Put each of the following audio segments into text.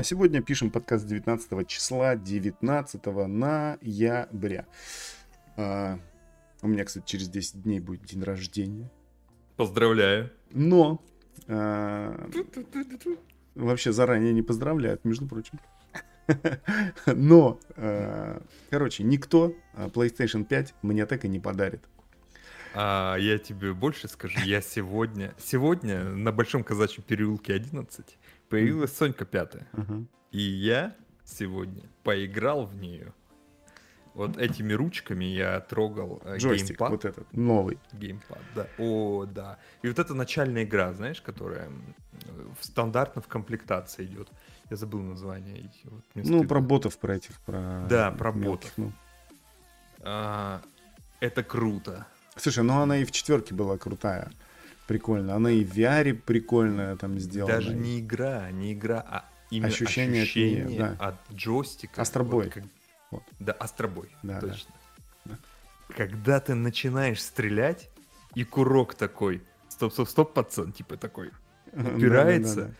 Э, сегодня пишем подкаст 19 числа 19 ноября. Э, у меня, кстати, через 10 дней будет день рождения. Поздравляю. Но э, вообще заранее не поздравляют, между прочим. Но, короче, никто PlayStation 5 мне так и не подарит. А я тебе больше скажу, я сегодня, сегодня на Большом Казачьем переулке 11 появилась Сонька пятая. И я сегодня поиграл в нее. Вот этими ручками я трогал э, Джойстик, геймпад. вот этот, новый. Геймпад, да. О, да. И вот это начальная игра, знаешь, которая в, стандартно в комплектации идет. Я забыл название. Вот, ну, про ботов, про этих, про... Да, про мелких, ботов. Ну. А, это круто. Слушай, ну она и в четверке была крутая. Прикольно. Она и в VR прикольная там сделана. Даже не игра, не игра, а именно ощущение, ощущение от, нее, да. от джойстика. Астробой. Вот, как... вот. Да, астробой, да, точно. Да. Когда ты начинаешь стрелять, и курок такой, стоп, стоп, стоп, пацан, типа такой, упирается. Да, да, да, да.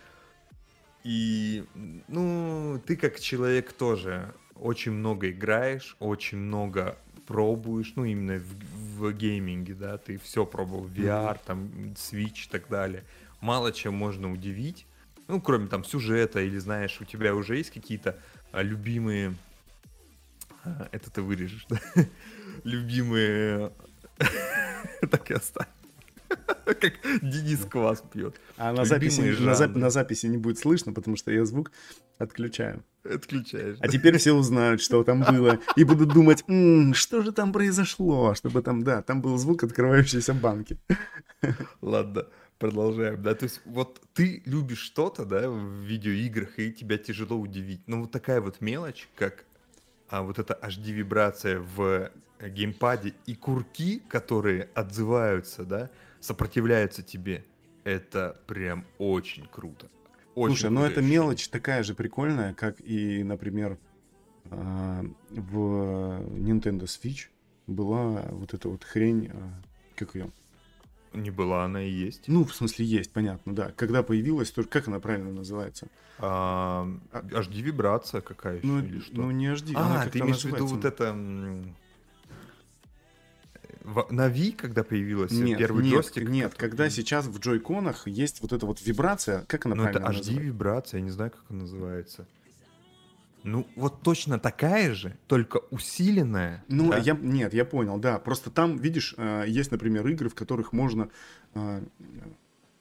И, ну, ты как человек тоже очень много играешь, очень много пробуешь, ну, именно в, в гейминге, да, ты все пробовал, VR, там, Switch и так далее. Мало чем можно удивить, ну, кроме там сюжета, или, знаешь, у тебя уже есть какие-то а, любимые... А, это ты вырежешь, да? любимые... так и оставь. Как Денис квас пьет. А на записи, на не будет слышно, потому что я звук отключаю. Отключаешь. А теперь все узнают, что там было, и будут думать, м-м, что же там произошло, чтобы там, да, там был звук открывающейся банки. Ладно, продолжаем, да, то есть вот ты любишь что-то, да, в видеоиграх, и тебя тяжело удивить, но вот такая вот мелочь, как а, вот эта HD-вибрация в геймпаде и курки, которые отзываются, да, сопротивляются тебе, это прям очень круто. Очень Слушай, ну это мелочь такая же прикольная, как и, например, а, в Nintendo Switch была вот эта вот хрень, а, как ее? Не была, она и есть. Ну, в смысле, есть, понятно, да. Когда появилась, то как она правильно называется? А, HD-вибрация какая-то ну, или что? Ну, не HD. А, ты имеешь в виду вот это на Wii, когда появилась нет, первый нет, джойстик? Нет, который... когда сейчас в джойконах есть вот эта вот вибрация, как она ну, правильно это HD-вибрация, я не знаю, как она называется. Ну, вот точно такая же, только усиленная. Ну, да? я, нет, я понял, да. Просто там, видишь, э, есть, например, игры, в которых можно э,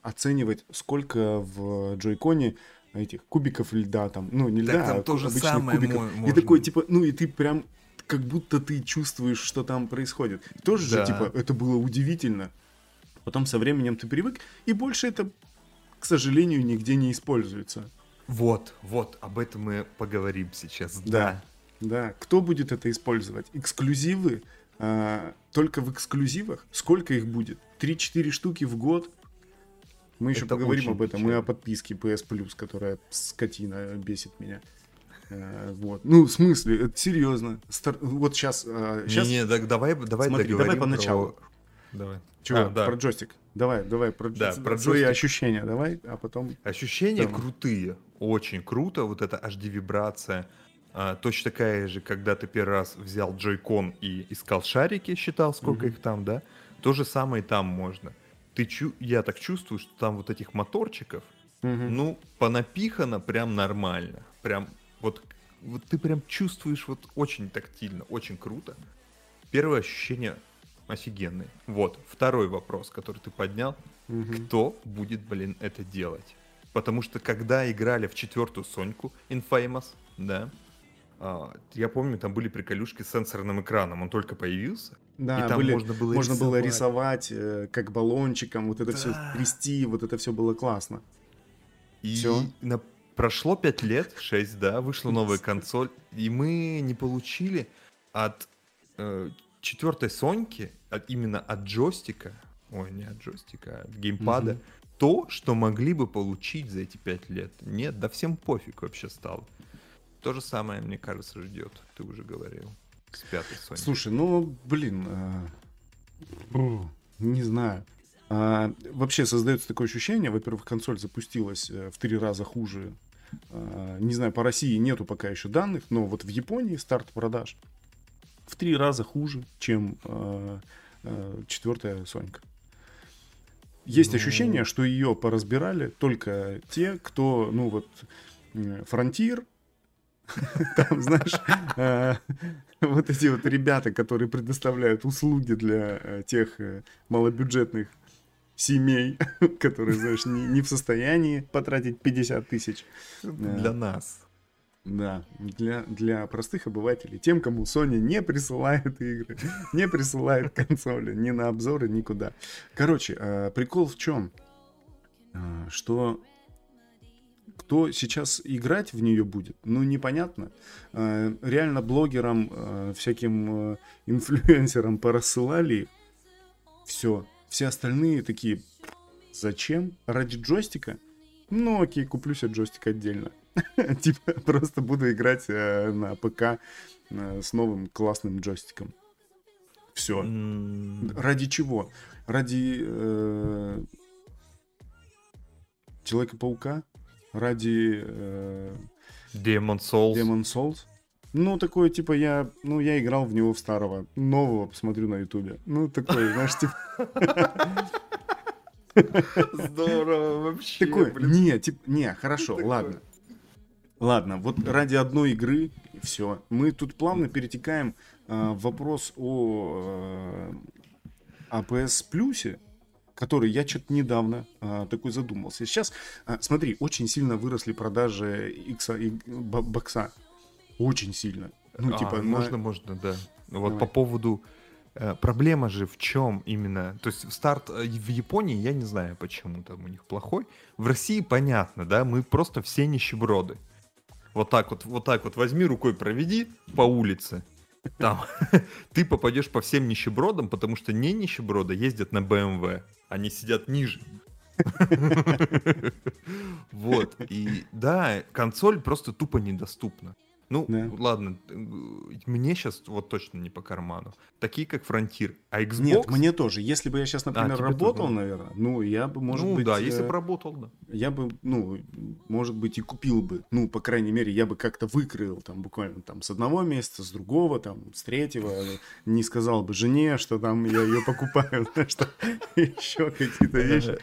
оценивать, сколько в джойконе этих кубиков льда там, ну, не льда, так там а то же самое кубиков. Можно. И такой, типа, ну, и ты прям как будто ты чувствуешь, что там происходит. Тоже да. же, типа, это было удивительно. Потом со временем ты привык, и больше это, к сожалению, нигде не используется. Вот, вот, об этом мы поговорим сейчас. Да, да. да. Кто будет это использовать? Эксклюзивы? А, только в эксклюзивах? Сколько их будет? 3-4 штуки в год? Мы еще это поговорим об этом. Мы о подписке PS Plus, которая скотина бесит меня. Э, вот. Ну, в смысле, это серьезно. Стар... Вот сейчас... сейчас... Не, не, так давай, давай Смотри, давай поначалу. Про... Давай. Чего? А, да. Про джойстик. Давай, давай, про, да, про свои джойстик. ощущения давай, а потом... Ощущения там... крутые, очень круто, вот эта HD-вибрация. А, точно такая же, когда ты первый раз взял джойкон и искал шарики, считал, сколько mm-hmm. их там, да? То же самое там можно. Ты чу... Я так чувствую, что там вот этих моторчиков, mm-hmm. ну, понапихано прям нормально. Прям вот, вот ты прям чувствуешь вот очень тактильно, очень круто. Первое ощущение офигенные. Вот, второй вопрос, который ты поднял. Угу. Кто будет, блин, это делать? Потому что когда играли в четвертую Соньку, Infamous, да, а, я помню, там были приколюшки с сенсорным экраном, он только появился. Да, и там были, можно было можно рисовать, было рисовать э, как баллончиком, вот это да. все трясти, вот это все было классно. И все. на прошло 5 лет, 6, да, вышла новая консоль, и мы не получили от э, четвертой Соньки, от, именно от джойстика, ой, не от джойстика, а от геймпада, угу. то, что могли бы получить за эти 5 лет. Нет, да всем пофиг вообще стало. То же самое, мне кажется, ждет, ты уже говорил, с пятой Сонькой. Слушай, ну, блин, э, не знаю. А, вообще создается такое ощущение, во-первых, консоль запустилась э, в три раза хуже не знаю, по России нету пока еще данных, но вот в Японии старт продаж в три раза хуже, чем э, э, четвертая Сонька. Есть ну... ощущение, что ее поразбирали только те, кто, ну вот, фронтир, там, знаешь, э, вот эти вот ребята, которые предоставляют услуги для э, тех э, малобюджетных семей, которые, знаешь, не, не в состоянии потратить 50 тысяч. Для нас. Да, для, для простых обывателей, тем, кому Sony не присылает игры, не присылает консоли, ни на обзоры, никуда. Короче, э, прикол в чем? Э, что кто сейчас играть в нее будет, ну, непонятно. Э, реально блогерам, всяким инфлюенсерам порассылали все. Все остальные такие, зачем? Ради джойстика? Ну, окей, куплю себе джойстик отдельно. Типа просто буду играть э, на ПК э, с новым классным джойстиком. Все. Ради чего? Ради э, Человека-паука? Ради Demon Souls. Demon Souls? Ну, такое, типа, я, ну, я играл в него в старого, нового посмотрю на ютубе. Ну, такой, знаешь, типа... Здорово вообще. Такой, не, типа, не, хорошо, ладно. Ладно, вот ради одной игры все. Мы тут плавно перетекаем э, в вопрос о э, APS плюсе, который я что-то недавно э, такой задумался. Сейчас, э, смотри, очень сильно выросли продажи X и бокса. Очень сильно. Ну, а, типа, можно, на... можно, да. Вот Давай. по поводу э, проблема же в чем именно? То есть старт э, в Японии, я не знаю, почему там у них плохой. В России понятно, да, мы просто все нищеброды. Вот так вот, вот так вот возьми рукой проведи по улице. Там ты попадешь по всем нищебродам, потому что не нищеброды ездят на BMW. Они сидят ниже. Вот. И да, консоль просто тупо недоступна. Ну, да. ладно, мне сейчас вот точно не по карману. Такие, как Frontier. А Xbox... Нет, мне тоже. Если бы я сейчас, например, а, работал, тоже, наверное, ну, я бы, может ну, быть... Ну, да, если бы работал, да. Я бы, ну, может быть, и купил бы. Ну, по крайней мере, я бы как-то выкрыл, там, буквально, там, с одного месяца, с другого, там, с третьего. Не сказал бы жене, что там я ее покупаю, что еще какие-то вещи.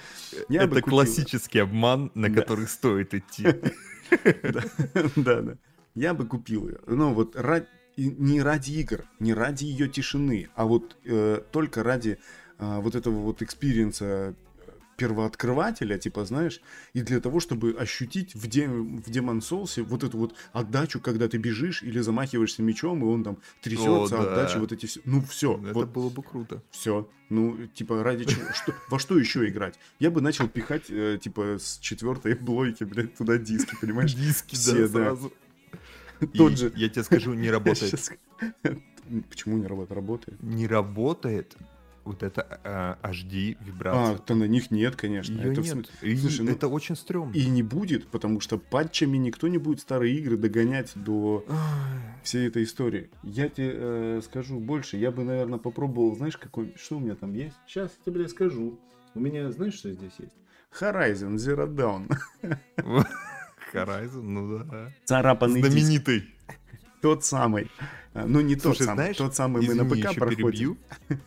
Это классический обман, на который стоит идти. Да, да я бы купил ее. Ну, вот ради, не ради игр, не ради ее тишины, а вот э, только ради э, вот этого вот experience а первооткрывателя, типа, знаешь, и для того, чтобы ощутить в, де, в Demon Souls вот эту вот отдачу, когда ты бежишь или замахиваешься мечом, и он там трясется, О, да. отдача, вот эти все. Ну, все. Это вот, было бы круто. Все. Ну, типа, ради чего? Что, во что еще играть? Я бы начал пихать, э, типа, с четвертой плойки, блядь, туда диски, понимаешь? Диски, все, да, сразу. Тот же. Я тебе скажу, не работает. Почему не работает? Работает. Не работает вот это э, HD вибрация. А, то на них нет, конечно. Ее это, нет. В... И, Слушай, ну, это очень стрёмно. И не будет, потому что патчами никто не будет старые игры догонять до всей этой истории. Я тебе э, скажу больше. Я бы, наверное, попробовал, знаешь, какой... Что у меня там есть? Сейчас я тебе скажу. У меня, знаешь, что здесь есть? Horizon Zero Dawn. Horizon, ну да. Царапанный Знаменитый. Диск. Тот самый. А, ну, не Слушай, тот самый. Знаешь, тот самый мы на ПК проходим.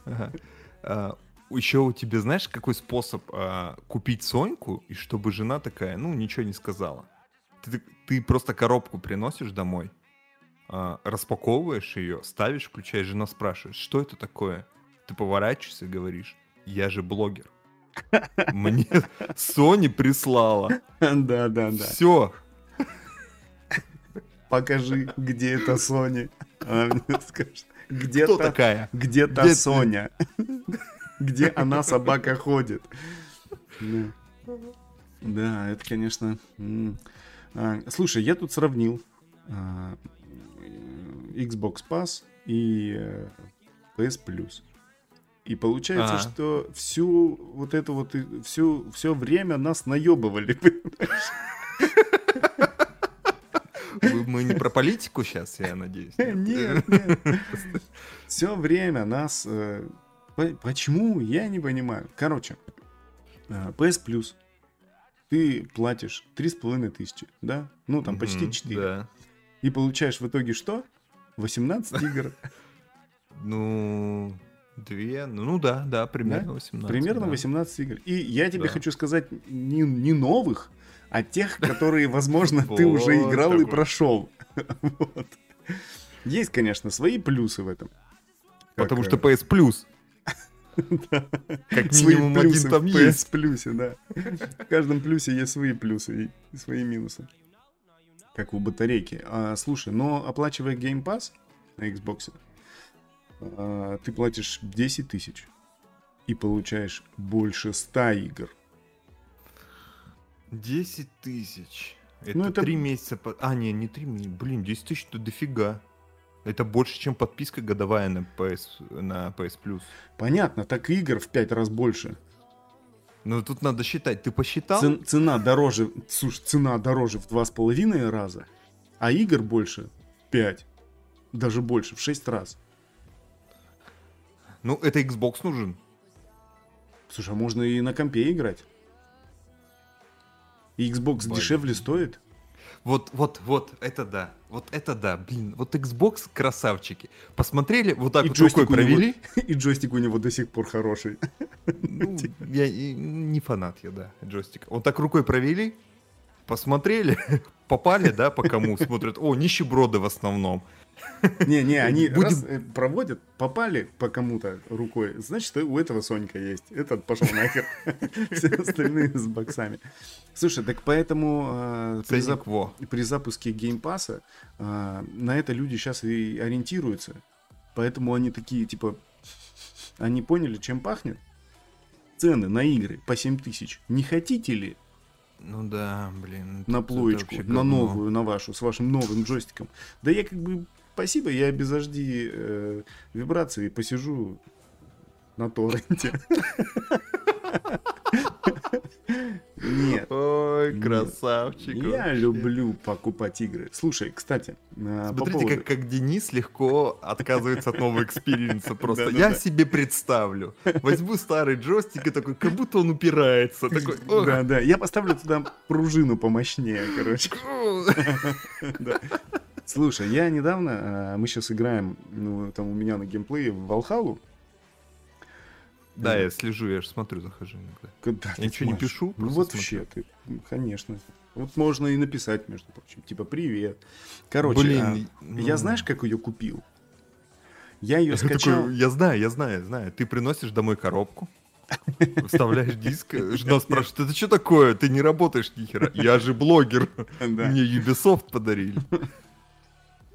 Ага. А, еще у тебя, знаешь, какой способ а, купить Соньку, и чтобы жена такая, ну, ничего не сказала? Ты, ты просто коробку приносишь домой, а, распаковываешь ее, ставишь, включаешь, жена спрашивает, что это такое? Ты поворачиваешься и говоришь, я же блогер. Мне Sony прислала. Да, да, да. Все. Покажи, где это Sony. Она мне скажет. Где Кто такая? Где-то где Соня. Где она, собака, ходит. Да, это, конечно... А, слушай, я тут сравнил а, Xbox Pass и э, PS Plus. И получается, а. что всю вот это вот, всю, все время нас наебывали, Мы не про политику сейчас, я надеюсь. Нет, нет. Все время нас... Э, почему? Я не понимаю. Короче, э, PS Plus ты платишь три с половиной тысячи, да? Ну, там почти 4. Да. И получаешь в итоге что? 18 игр. Ну, две, ну, ну да, да, примерно 18. Примерно да. 18 игр. И я тебе да. хочу сказать, не, не новых, а тех, которые, возможно, ты уже играл и прошел. Есть, конечно, свои плюсы в этом. Потому что PS Plus. Как минимум один там есть. PS плюсе, да. В каждом плюсе есть свои плюсы и свои минусы. Как у батарейки. А, слушай, но оплачивая Game Pass на Xbox, ты платишь 10 тысяч и получаешь больше 100 игр. 10 тысяч. Это, ну, это 3 месяца. По... А, не, не 3 месяца. Блин, 10 тысяч это дофига. Это больше, чем подписка годовая на PS, на PS Plus. Понятно, так игр в 5 раз больше. Ну, тут надо считать. Ты посчитал? Ц- цена дороже, слушай, цена дороже в 2,5 раза, а игр больше 5. Даже больше, в 6 раз. Ну, это Xbox нужен. Слушай, а можно и на компе играть. И Xbox Блин. дешевле стоит. Вот, вот, вот, это да. Вот это да, блин. Вот Xbox красавчики. Посмотрели, вот так и вот рукой провели. Него, и джойстик у него до сих пор хороший. Ну, я не фанат я, да, джойстика. Вот так рукой провели, посмотрели, попали, да, по кому смотрят. О, нищеброды в основном. Не-не, они Будем... раз э, проводят, попали по кому-то рукой, значит, у этого Сонька есть. Этот пошел нахер. Все остальные с боксами. Слушай, так поэтому э, при, зап... при запуске Game Pass а э, на это люди сейчас и ориентируются. Поэтому они такие, типа, они поняли, чем пахнет. Цены на игры по 7 тысяч. Не хотите ли? Ну да, блин. На плоечку, на новую, на вашу, с вашим новым джойстиком. Да я как бы спасибо, я без HD э, вибрации посижу на торренте. Нет. Ой, красавчик. Я люблю покупать игры. Слушай, кстати, э, Смотрите, по как, как Денис легко отказывается от нового experience а. Просто я себе представлю. Возьму старый джойстик и такой, как будто он упирается. Такой, да, да. Я поставлю туда пружину помощнее, короче. Слушай, я недавно, э, мы сейчас играем, ну, там у меня на геймплее в Валхалу. Да, я слежу, я же смотрю, захожу иногда. Когда я ничего не пишу, Ну вот вообще, ты, конечно. Вот можно и написать, между прочим, типа привет. Короче, Блин, а, ну... я знаешь, как ее купил? Я ее скачал. Такой, я знаю, я знаю, знаю. Ты приносишь домой коробку, вставляешь диск, жена спрашивает, это что такое? Ты не работаешь ни хера. Я же блогер. Мне Ubisoft подарили.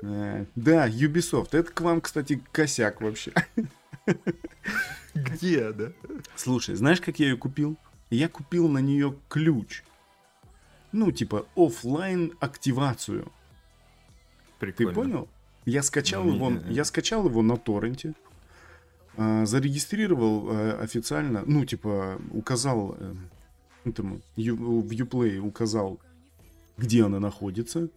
Э, да, Ubisoft. Это к вам, кстати, косяк вообще. Где, да? Слушай, знаешь, как я ее купил? Я купил на нее ключ. Ну, типа, офлайн активацию. Прикольно. Ты понял? Я скачал ну, его, не, не. я скачал его на торренте, э, зарегистрировал э, официально, ну, типа, указал э, этому, в Uplay указал, где она находится,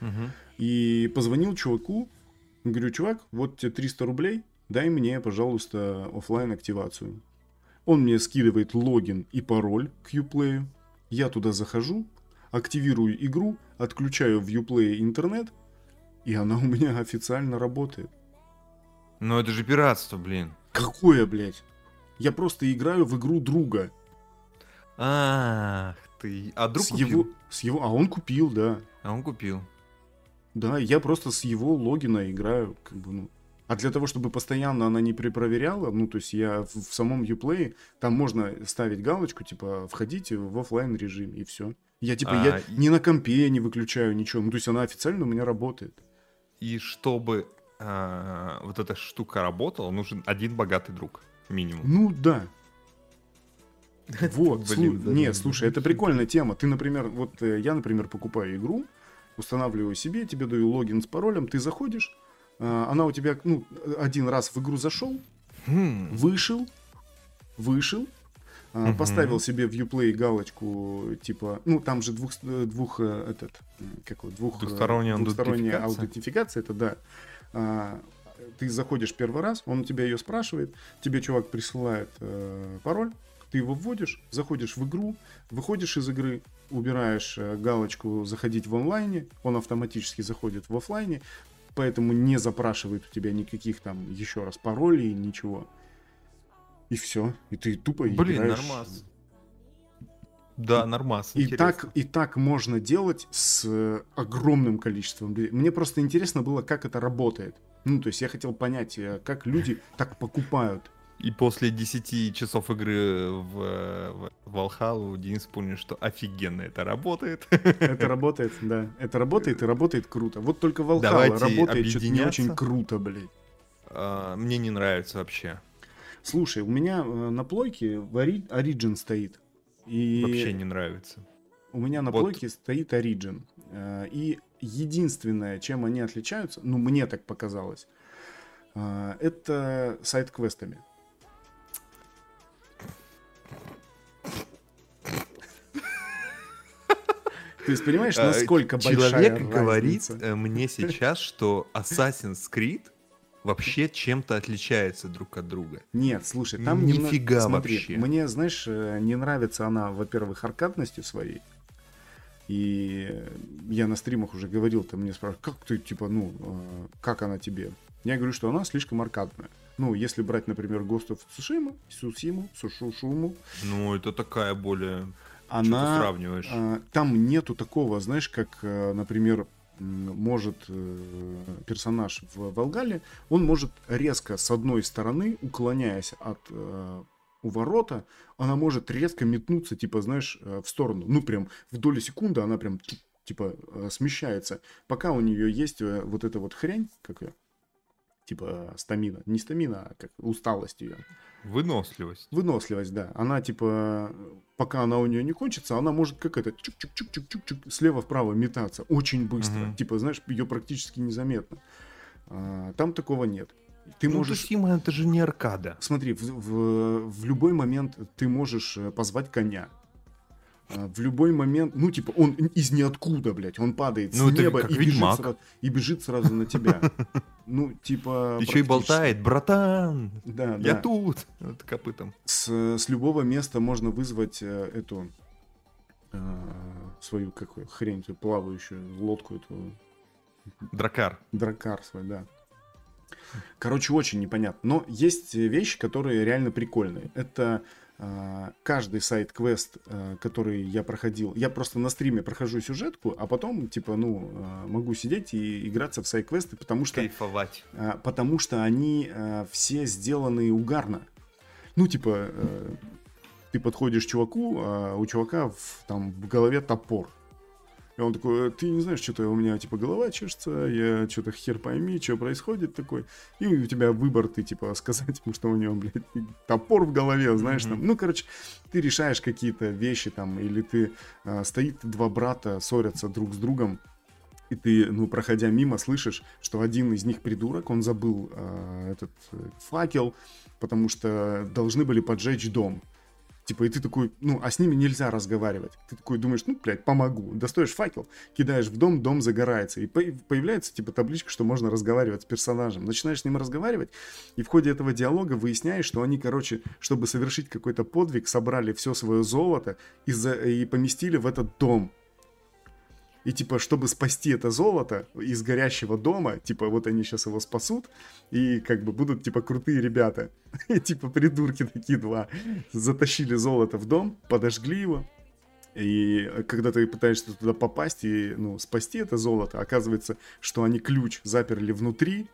угу. И позвонил чуваку, говорю, чувак, вот тебе 300 рублей, дай мне, пожалуйста, офлайн активацию. Он мне скидывает логин и пароль к Uplay. Я туда захожу, активирую игру, отключаю в Uplay интернет, и она у меня официально работает. Но это же пиратство, блин. Какое, блядь? Я просто играю в игру друга. Ах ты. А друг с купил? Его, с его... А он купил, да. А он купил. Да, я просто с его логина играю, как бы, ну. А для того, чтобы постоянно она не перепроверяла, ну, то есть я в, в самом Uplay, там можно ставить галочку, типа, входите в офлайн режим, и все. Я, типа, а, я ни на компе не выключаю ничего, ну, то есть она официально у меня работает. И чтобы а, вот эта штука работала, нужен один богатый друг, минимум. Ну, да. Вот, нет, слушай, это прикольная тема. Ты, например, вот э, я, например, покупаю игру, устанавливаю себе, тебе даю логин с паролем, ты заходишь, а, она у тебя, ну, один раз в игру зашел, хм. вышел, вышел, Uh-huh. Поставил себе в Uplay галочку, типа, ну, там же двух, двух этот, как вот, двух, двухсторонняя, двухсторонняя аутентификация, это да. А, ты заходишь первый раз, он у тебя ее спрашивает, тебе чувак присылает э, пароль, Ты его вводишь, заходишь в игру, выходишь из игры, убираешь э, галочку «Заходить в онлайне», он автоматически заходит в офлайне, поэтому не запрашивает у тебя никаких там еще раз паролей, ничего. И все. И ты тупо Блин, играешь... нормас. Да, нормас. И так, и так можно делать с э, огромным количеством людей. Мне просто интересно было, как это работает. Ну, то есть я хотел понять, э, как люди так покупают. И после 10 часов игры в, в Valhalla Денис понял, что офигенно это работает. Это работает, да. Это работает и работает круто. Вот только Valhalla Давайте работает что-то не очень круто, блядь. А, мне не нравится вообще. Слушай, у меня э, на плойке Origin стоит. И Вообще не нравится. У меня на вот. плойке стоит Origin. Э, и единственное, чем они отличаются, ну, мне так показалось, э, это сайт-квестами. То есть, понимаешь, э, насколько большая Человек говорит мне сейчас, что Assassin's Creed вообще чем-то отличается друг от друга. Нет, слушай, там нифига немного... Смотри, вообще. Мне, знаешь, э, не нравится она, во-первых, аркадностью своей. И я на стримах уже говорил, там мне спрашивают, как ты, типа, ну, э, как она тебе? Я говорю, что она слишком аркадная. Ну, если брать, например, Ghost of Tsushima, Сусиму, Сушушуму. Ну, это такая более... Она... Что сравниваешь? А, там нету такого, знаешь, как, например, может э, персонаж в Волгале, он может резко с одной стороны, уклоняясь от э, у ворота, она может резко метнуться, типа, знаешь, э, в сторону. Ну, прям в доли секунды она прям, типа, смещается. Пока у нее есть вот эта вот хрень, как ее, типа, стамина. Не стамина, а как усталость ее. Выносливость. Выносливость, да. Она типа, пока она у нее не кончится, она может как это чук-чук-чук-чук-чук слева вправо метаться очень быстро. Угу. Типа, знаешь, ее практически незаметно. А, там такого нет. Ты ну, можешь... Тусима это же не аркада. Смотри, в, в, в любой момент ты можешь э, позвать коня. А, в любой момент, ну, типа, он из ниоткуда, блядь, он падает ну, с неба и бежит, сразу, и бежит сразу на тебя. Ну, типа... Еще и болтает, братан, да, я да. тут, вот копытом. С, с любого места можно вызвать э, эту э, свою какую хрень, плавающую лодку эту. Дракар. Дракар свой, да. Короче, очень непонятно. Но есть вещи, которые реально прикольные. Это каждый сайт-квест, а, который я проходил, я просто на стриме прохожу сюжетку, а потом, типа, ну, а, могу сидеть и играться в сайт-квесты, потому что... Кайфовать. Потому что они все сделаны угарно. Ну, типа, ты подходишь к чуваку, а у чувака в, там в голове топор. И он такой, ты не знаешь, что-то у меня, типа, голова чешется, я что-то хер пойми, что происходит такой. И у тебя выбор, ты, типа, сказать ему, что у него, блядь, топор в голове, знаешь, mm-hmm. там. Ну, короче, ты решаешь какие-то вещи там, или ты, а, стоит два брата, ссорятся друг с другом, и ты, ну, проходя мимо, слышишь, что один из них придурок, он забыл э, этот э, факел, потому что должны были поджечь дом. Типа, и ты такой, ну, а с ними нельзя разговаривать. Ты такой думаешь, ну, блядь, помогу. Достаешь факел, кидаешь в дом, дом загорается. И появляется, типа, табличка, что можно разговаривать с персонажем. Начинаешь с ним разговаривать, и в ходе этого диалога выясняешь, что они, короче, чтобы совершить какой-то подвиг, собрали все свое золото и, за, и поместили в этот дом. И типа, чтобы спасти это золото из горящего дома, типа, вот они сейчас его спасут, и как бы будут, типа, крутые ребята. Типа, придурки такие два. Затащили золото в дом, подожгли его, и когда ты пытаешься туда попасть и ну, спасти это золото, оказывается, что они ключ заперли внутри,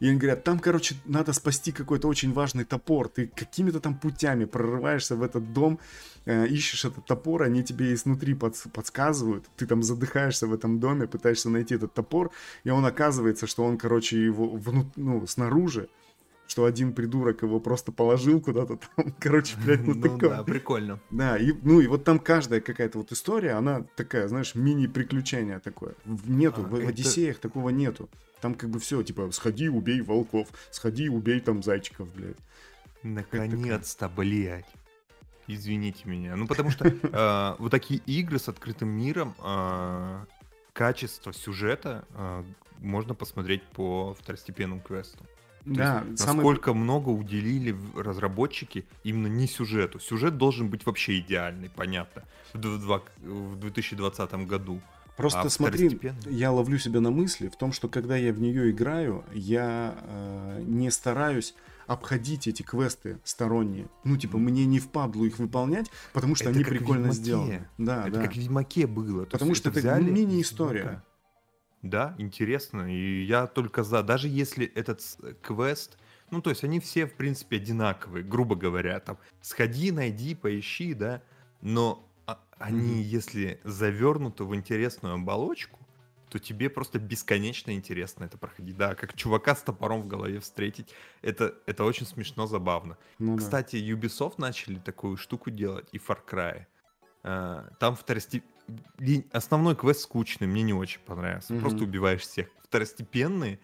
и они говорят, там, короче, надо спасти какой-то очень важный топор. Ты какими-то там путями прорываешься в этот дом, э, ищешь этот топор, они тебе изнутри под, подсказывают. Ты там задыхаешься в этом доме, пытаешься найти этот топор, и он оказывается, что он, короче, его внут, ну, снаружи что один придурок его просто положил куда-то там, короче, блядь, ну, такое. да, прикольно. Да, и, ну и вот там каждая какая-то вот история, она такая, знаешь, мини-приключение такое. Нету, а, в, это... в Одиссеях такого нету. Там как бы все, типа, сходи, убей волков, сходи, убей там зайчиков, блядь. Наконец-то, блядь. Извините меня. Ну, потому что э, вот такие игры с открытым миром, э, качество сюжета э, можно посмотреть по второстепенным квестам. Да, есть, самый... насколько много уделили разработчики именно не сюжету. Сюжет должен быть вообще идеальный, понятно, в 2020 году. Просто а смотри, я ловлю себя на мысли в том, что когда я в нее играю, я э, не стараюсь обходить эти квесты сторонние. Ну, типа, мне не впадлу их выполнять, потому что это они прикольно сделаны. Да, это да. как в Ведьмаке было. Потому что это, это мини-история. Да, интересно. И я только за. Даже если этот квест... Ну, то есть они все, в принципе, одинаковые, грубо говоря. Там, сходи, найди, поищи, да. Но они, mm-hmm. если завернуты в интересную оболочку, то тебе просто бесконечно интересно это проходить. Да, как чувака с топором в голове встретить, это, это очень смешно, забавно. Ну, Кстати, да. Ubisoft начали такую штуку делать, и Far Cry. А, там второстеп... Основной квест скучный, мне не очень понравился. Угу. Просто убиваешь всех. Второстепенные,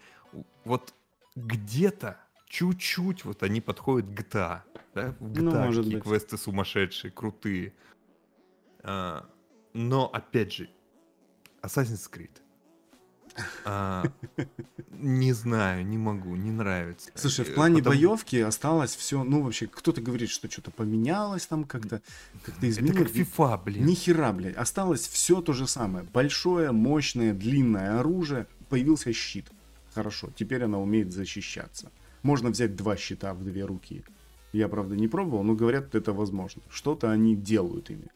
вот где-то чуть-чуть вот они подходят к GTA. Да? В GTA ну, может быть. квесты сумасшедшие, крутые. А, но, опять же, Assassin's Creed. А, не знаю, не могу, не нравится. Слушай, в плане Потому... боевки осталось все, ну вообще, кто-то говорит, что что-то поменялось там как-то, как-то изменилось. Это как FIFA, блин. Ни хера, блядь. Осталось все то же самое. Большое, мощное, длинное оружие. Появился щит. Хорошо, теперь она умеет защищаться. Можно взять два щита в две руки. Я, правда, не пробовал, но говорят, это возможно. Что-то они делают ими.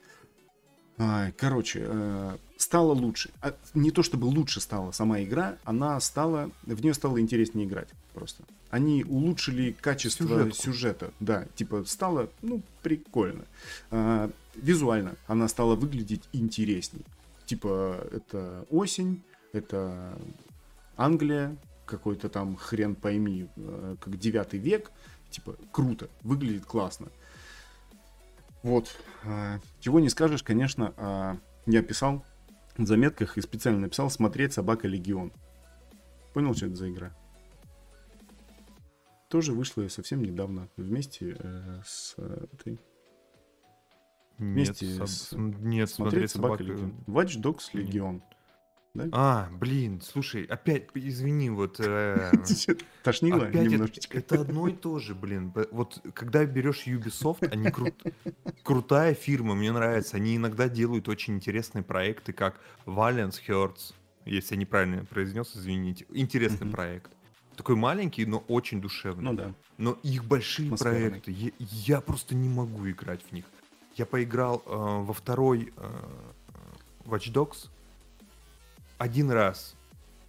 Короче, э, стало лучше. А, не то чтобы лучше стала сама игра, она стала, в нее стало интереснее играть просто. Они улучшили качество Сюжетку. сюжета, да, типа стало, ну, прикольно. А, визуально она стала выглядеть интересней. Типа это осень, это Англия, какой-то там хрен пойми, э, как девятый век, типа круто, выглядит классно. Вот. А, чего не скажешь, конечно, а, я писал в заметках и специально написал «Смотреть собака Легион». Понял, что это за игра? Тоже вышла совсем недавно вместе э, с этой... Вместе нет, с... Нет, смотреть, смотреть собака, собака Легион. Watch Dogs Легион да? А, блин, слушай, опять, извини, вот... Э, Тошнило опять немножечко. Это, это одно и то же, блин. Вот когда берешь Ubisoft, они крут, крутая фирма, мне нравится. Они иногда делают очень интересные проекты, как Valiance Hearts, если я неправильно произнес, извините. Интересный mm-hmm. проект. Такой маленький, но очень душевный. Ну да. Но их большие проекты, я, я просто не могу играть в них. Я поиграл э, во второй э, Watch Dogs, один раз.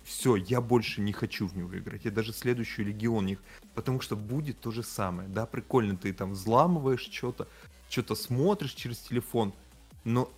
Все, я больше не хочу в него играть. Я даже следующую легион них. Потому что будет то же самое. Да, прикольно, ты там взламываешь что-то, что-то смотришь через телефон, но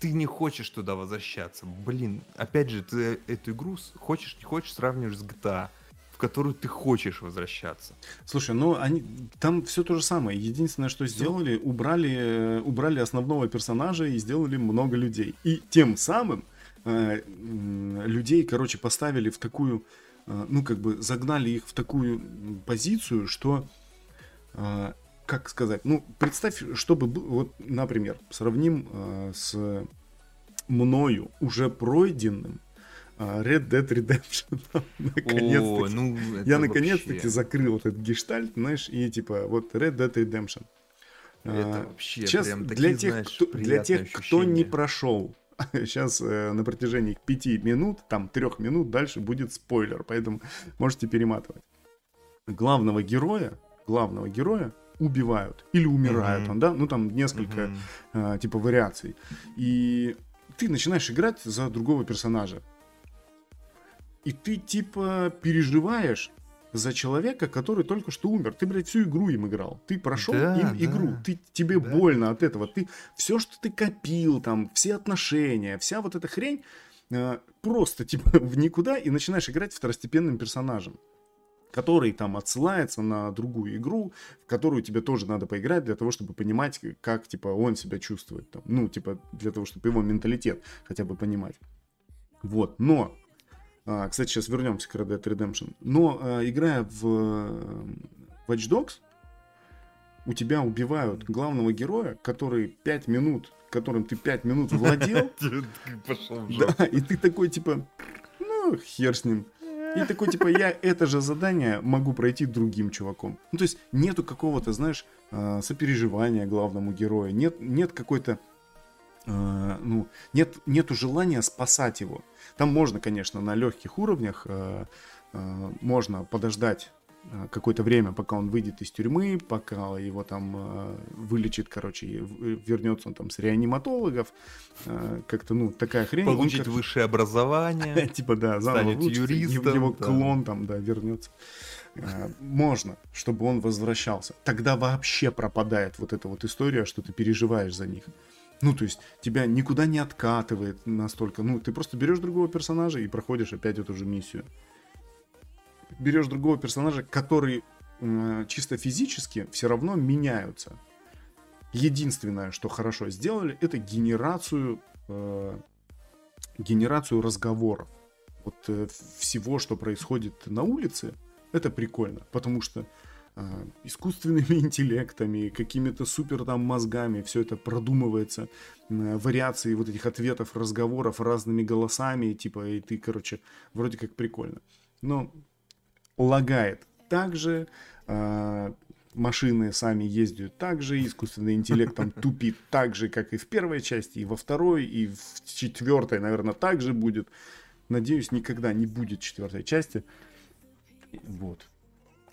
ты не хочешь туда возвращаться. Блин, опять же, ты эту игру хочешь, не хочешь, сравниваешь с GTA в которую ты хочешь возвращаться. Слушай, ну они там все то же самое. Единственное, что сделали, убрали, убрали основного персонажа и сделали много людей. И тем самым Э, людей, короче, поставили в такую, э, ну, как бы загнали их в такую позицию, что, э, как сказать, ну, представь, чтобы, вот, например, сравним с мною уже пройденным Red Dead Redemption. наконец-таки. Ну, я наконец-таки закрыл этот гештальт, знаешь, и типа вот Red Dead Redemption. Это вообще Сейчас прям такие, для тех, знаешь, кто, для тех, кто не прошел Сейчас э, на протяжении пяти минут, там трех минут дальше будет спойлер, поэтому можете перематывать. Главного героя, главного героя убивают или умирают, mm-hmm. он, да, ну там несколько mm-hmm. э, типа вариаций. И ты начинаешь играть за другого персонажа. И ты типа переживаешь за человека, который только что умер. Ты, блядь, всю игру им играл. Ты прошел да, им да. игру. Ты, тебе да. больно от этого. Ты все, что ты копил, там, все отношения, вся вот эта хрень, э, просто типа в никуда и начинаешь играть второстепенным персонажем который там отсылается на другую игру, в которую тебе тоже надо поиграть для того, чтобы понимать, как, типа, он себя чувствует. Там. Ну, типа, для того, чтобы его менталитет хотя бы понимать. Вот, но кстати, сейчас вернемся к Red Dead Redemption. Но а, играя в э, Watch Dogs, у тебя убивают главного героя, который 5 минут, которым ты 5 минут владел. Да, и ты такой, типа, ну, хер с ним. И такой, типа, я это же задание могу пройти другим чуваком. Ну, то есть, нету какого-то, знаешь, а, сопереживания главному герою. Нет, нет какой-то а, ну, нет, нету желания спасать его. Там можно, конечно, на легких уровнях а, можно подождать Э, какое-то время, пока он выйдет из тюрьмы, пока его там э, вылечит, короче, вернется он там с реаниматологов, э, как-то, ну, такая хрень. Получить он, как... высшее образование. Типа, да, заново юристом. Его клон там, да, вернется. Можно, чтобы он возвращался. Тогда вообще пропадает вот эта вот история, что ты переживаешь за них. Ну, то есть тебя никуда не откатывает настолько. Ну, ты просто берешь другого персонажа и проходишь опять эту же миссию берешь другого персонажа, который э, чисто физически все равно меняются. Единственное, что хорошо сделали, это генерацию, э, генерацию разговоров. Вот э, всего, что происходит на улице, это прикольно, потому что искусственными интеллектами, какими-то супер там мозгами, все это продумывается, э, вариации вот этих ответов, разговоров разными голосами, типа, и ты, короче, вроде как прикольно. Но лагает также, э, машины сами ездят так же, искусственный интеллект там тупит так же, как и в первой части, и во второй, и в четвертой, наверное, так же будет. Надеюсь, никогда не будет четвертой части. Вот.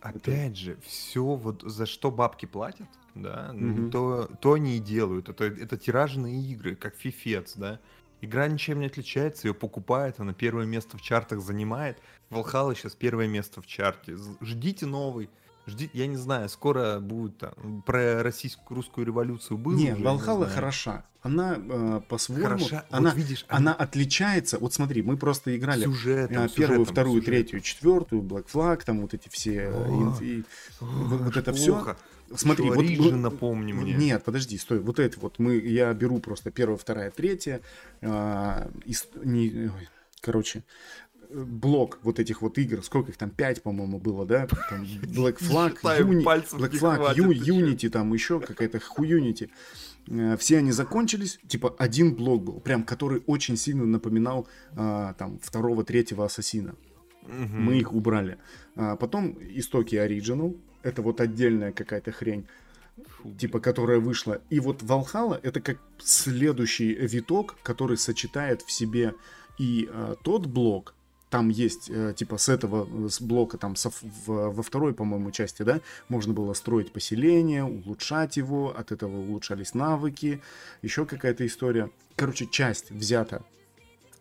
Опять же, все вот за что бабки платят, да, угу. то, то они и делают. Это, это тиражные игры, как фифец, да. Игра ничем не отличается, ее покупает, она первое место в чартах занимает. Волхала сейчас первое место в чарте. Ждите новый. Ждите, я не знаю, скоро будет там про российскую русскую революцию был. Не, Волхала не хороша. Она э, по-своему, хороша. она, вот видишь, она, она отличается. Вот смотри, мы просто играли сюжетом, э, первую, сюжетом, вторую, сюжетом. третью, четвертую, Black Flag, там вот эти все, О, и, и, О, вот это плохо. все. Смотри, вот, вот напомни мне. Нет, подожди, стой. Вот это вот мы, я беру просто первая, вторая, третья. Э, из, не, короче, блок вот этих вот игр, сколько их там, пять, по-моему, было, да? Там Black Flag, Uni, Black Flag, Ю, Unity, там еще какая-то хуюнити. Э, все они закончились, типа один блок был, прям который очень сильно напоминал а, там второго, третьего Ассасина. Угу. Мы их убрали. А потом истоки Original, это вот отдельная какая-то хрень, Фу. типа, которая вышла. И вот Valhalla это как следующий виток, который сочетает в себе и а, тот блок, там есть, э, типа, с этого, с блока, там, со, в, во второй, по-моему, части, да, можно было строить поселение, улучшать его, от этого улучшались навыки, еще какая-то история. Короче, часть взята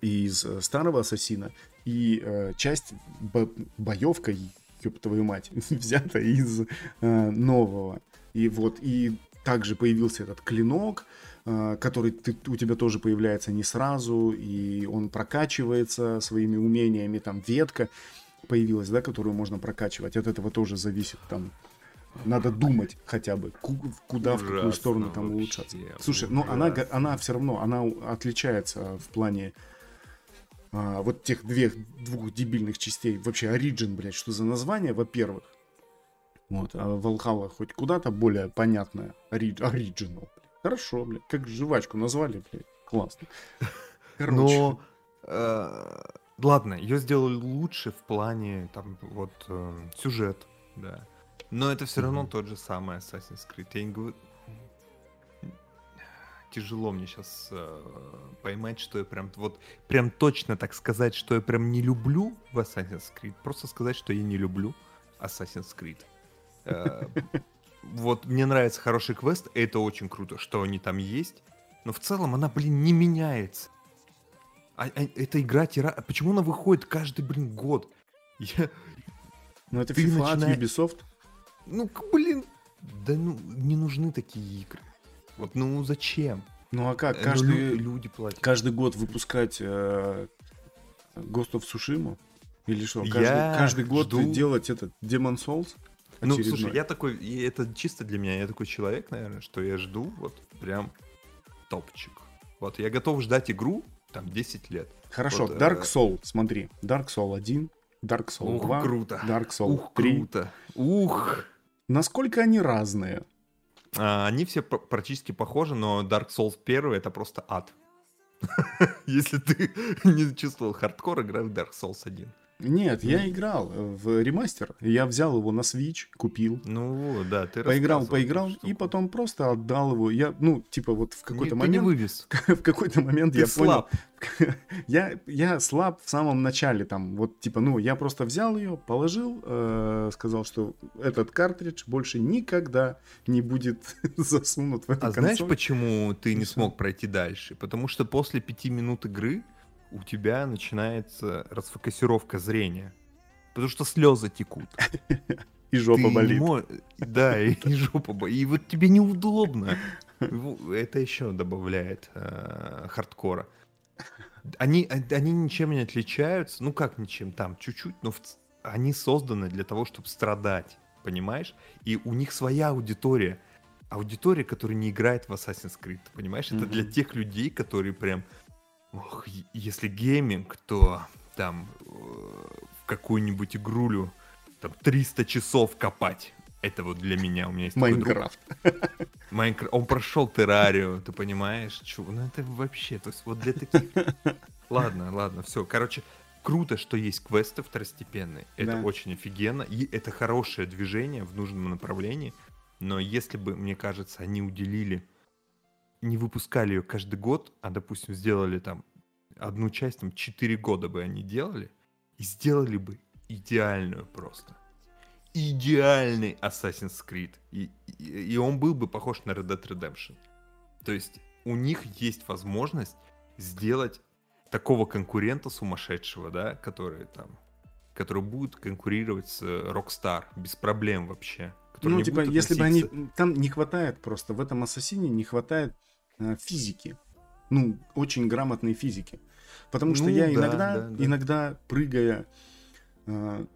из э, старого Ассасина, и э, часть бо- боевка, ёб твою мать, взята из э, нового. И вот, и также появился этот клинок, э, который ты, у тебя тоже появляется не сразу, и он прокачивается своими умениями, там ветка появилась, да, которую можно прокачивать. От этого тоже зависит там надо думать хотя бы, куда, Ужасно в какую сторону там улучшаться. Слушай, но ну, она, она все равно, она отличается в плане а, вот тех двух, двух дебильных частей. Вообще, Origin, блядь, что за название, во-первых. Вот, а Valhalla хоть куда-то более понятная. Original. Хорошо, блядь. Как жвачку назвали, блядь. Классно. Короче. Но, э, ладно, ее сделали лучше в плане, там, вот, э, сюжет, да. Но это все равно mm-hmm. тот же самый Assassin's Creed. Я не говорю, тяжело мне сейчас э, поймать, что я прям вот прям точно так сказать, что я прям не люблю в Assassin's Creed. Просто сказать, что я не люблю Assassin's Creed. Э, вот мне нравится хороший квест, и это очень круто, что они там есть. Но в целом она, блин, не меняется. А, а эта игра тира... Почему она выходит каждый, блин, год? Я... Ну это FIFA начинай... от Ubisoft. Ну, блин, да ну, не нужны такие игры. Вот, ну зачем? Ну а как? Э, ну, каждый, люди платят. Каждый год выпускать э, Ghost of Tsushima? Или что? Каждый, я каждый год жду... делать этот Demon Souls? Ну, слушай, я такой, и это чисто для меня, я такой человек, наверное, что я жду вот прям топчик. Вот, я готов ждать игру там 10 лет. Хорошо, вот, Dark э, Soul, смотри, Dark Soul 1, Dark Soul Ух, 2, круто. Dark Soul Ух, 3. круто. Ух. Насколько они разные? А, они все практически похожи, но Dark Souls 1 это просто ад. Если ты не чувствовал хардкор, играй в Dark Souls 1. Нет, я играл в ремастер. Я взял его на Switch, купил. Ну, да, ты Поиграл, поиграл, и потом просто отдал его. Я, ну, типа, вот в какой-то момент... не вывез. В какой-то момент ты я слаб. понял... я, я слаб в самом начале, там, вот, типа, ну, я просто взял ее, положил, э, сказал, что этот картридж больше никогда не будет засунут в эту А консоль. знаешь, почему ты не смог пройти дальше? Потому что после пяти минут игры у тебя начинается расфокусировка зрения. Потому что слезы текут. И жопа Ты болит. мо- Да, и и жопа болит. И вот тебе неудобно. Это еще добавляет э, хардкора. Они, они ничем не отличаются. Ну как ничем, там чуть-чуть, но в они созданы для того, чтобы страдать. Понимаешь? И у них своя аудитория. Аудитория, которая не играет в Assassin's Creed. Понимаешь? Это Мгм. для тех людей, которые прям... Ох, если гейминг, то там э, в какую-нибудь игрулю там 300 часов копать. Это вот для меня. У меня есть. Minecraft. Minecraft. Он прошел террарию, ты понимаешь? Чё? Ну это вообще, то есть вот для таких... Ладно, ладно, все. Короче, круто, что есть квесты второстепенные. Это Да. очень офигенно. И это хорошее движение в нужном направлении. Но если бы, мне кажется, они уделили... Не выпускали ее каждый год, а, допустим, сделали там одну часть, там 4 года бы они делали, и сделали бы идеальную просто. Идеальный Assassin's Creed. И, и, и он был бы похож на Red Dead Redemption. То есть у них есть возможность сделать такого конкурента сумасшедшего, да, который там, который будет конкурировать с э, Rockstar без проблем вообще. Ну, типа, если бы они... Там не хватает просто, в этом Ассасине не хватает физики. Ну, очень грамотной физики. Потому что Ну, я да, иногда, да, да. иногда прыгая э,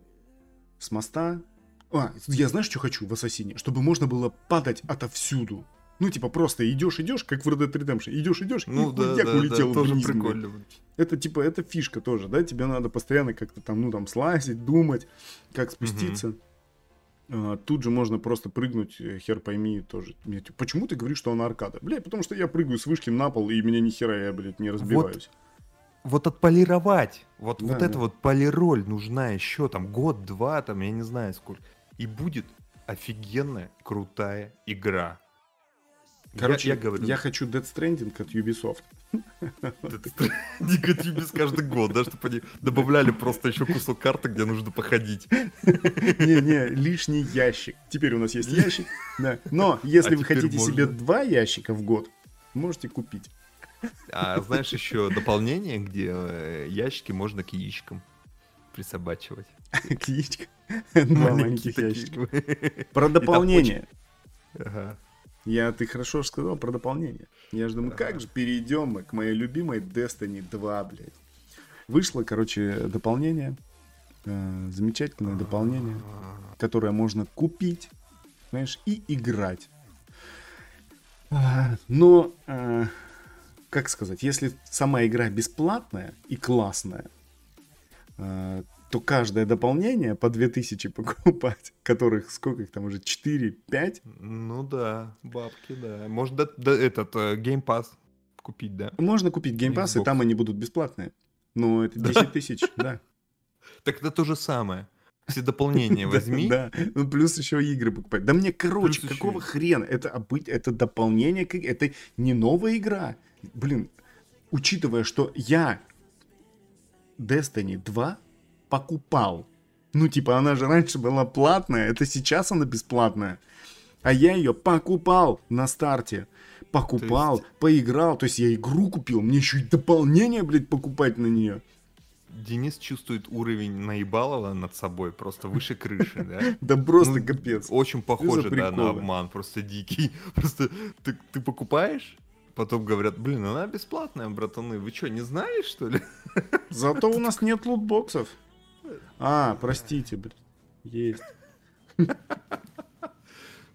с моста... А, я знаешь, что хочу в Ассасине? Чтобы можно было падать отовсюду. Ну, типа, просто идешь, идешь, как в Red Dead Redemption. Идешь, идешь, Ну и да, да, да, улетел тоже вниз, блин. прикольно. Это типа, это фишка тоже, да, тебе надо постоянно как-то там, ну там, слазить, думать, как спуститься. А, тут же можно просто прыгнуть, э, хер пойми, тоже. Типа, Почему ты говоришь, что она аркада? Блядь, потому что я прыгаю с вышки на пол, и меня ни хера я, блядь, не разбиваюсь. Вот отполировать, вот, Да, вот да. эта вот полироль нужна еще там год-два, там я не знаю сколько. И будет офигенная, крутая игра. Я- Короче, я, я, говорю, хочу Dead Stranding от Ubisoft. Негатив каждый год, да, чтобы они добавляли просто еще кусок карты, где нужно походить. Не-не, лишний ящик. Теперь у нас есть ящик. Да. Но если А вы хотите себе можно. два ящика в год, можете купить. А знаешь еще дополнение, где э, ящики можно к яичкам присобачивать. Яичко. Два маленьких такие. ящика. Про дополнение. Ага. Я, ты хорошо сказал про дополнение. Я же думаю, как же перейдем мы к моей любимой Destiny 2, блядь. Вышло, короче, дополнение. э, замечательное дополнение, которое можно купить, знаешь, и играть. А, Но, э, как сказать, если сама игра бесплатная и классная, э, то каждое дополнение по 2000 покупать, которых сколько их там уже, 4, 5, Ну да, бабки, да. Может, да, да, этот э, Game Pass купить, да? Можно купить Game Pass, и Xbox. там они будут бесплатные. Но это 10 тысяч, да. Так это то же самое. Все дополнения возьми. Да, ну плюс еще игры покупать. Да мне, короче, какого и- хрена? Это, это дополнение, это не новая игра. Блин, учитывая, что я Destiny 2 покупал. Ну, типа, она же раньше была платная, это сейчас она бесплатная. А я ее покупал на старте. Покупал, То поиграл. То есть я игру купил, мне еще и дополнение, блядь, покупать на нее. Денис чувствует уровень наебалова над собой, просто выше крыши, да? Да просто Ну, капец. Очень похоже, да, на обман, просто дикий. Просто ты покупаешь, потом говорят, блин, она бесплатная, братаны, вы что, не знали, что ли? Зато у нас нет лутбоксов. А, простите, блядь. Есть.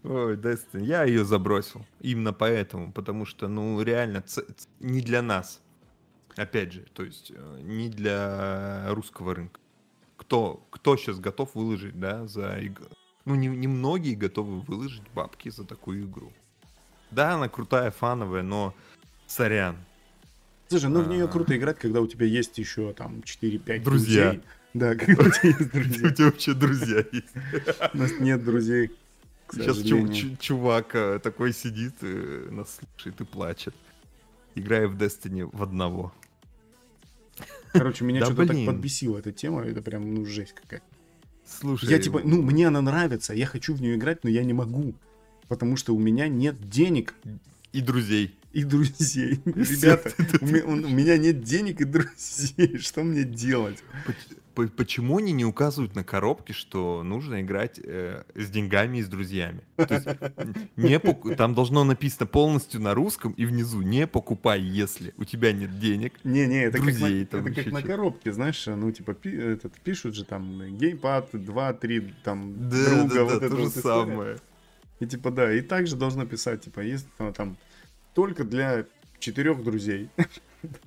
Ой, Destiny, я ее забросил. Именно поэтому, потому что, ну, реально, не для нас. Опять же, то есть, э, не для русского рынка. Кто, кто сейчас готов выложить, да, за игру? Ну, не, не многие готовы выложить бабки за такую игру. Да, она крутая, фановая, но сорян. Слушай, ну в нее А. круто играть, когда у тебя есть еще там 4-5 Друзья. друзей. Да, когда у тебя есть друзья. У тебя вообще друзья есть. У нас нет друзей. Сейчас чувак э, такой сидит, э, нас слушает и плачет. Играя в Destiny в одного. Короче, меня что-то так подбесила эта тема, это прям, ну, жесть какая-то. Слушай... Я типа, ну, мне она нравится, я хочу в нее играть, но я не могу. Потому что у меня нет денег. И друзей. И друзей. Ребята, у меня нет денег и друзей. Что мне делать? Почему они не указывают на коробке, что нужно играть э, с деньгами и с друзьями? есть, не пок... Там должно написано полностью на русском и внизу «не покупай, если у тебя нет денег». Не-не, это друзей, как, на, это как на коробке, знаешь, ну типа пи, этот, пишут же там геймпад 2-3 там да, друга, да, вот да, это то же самое. И типа да, и также должно писать, типа, есть ну, там только для четырех друзей.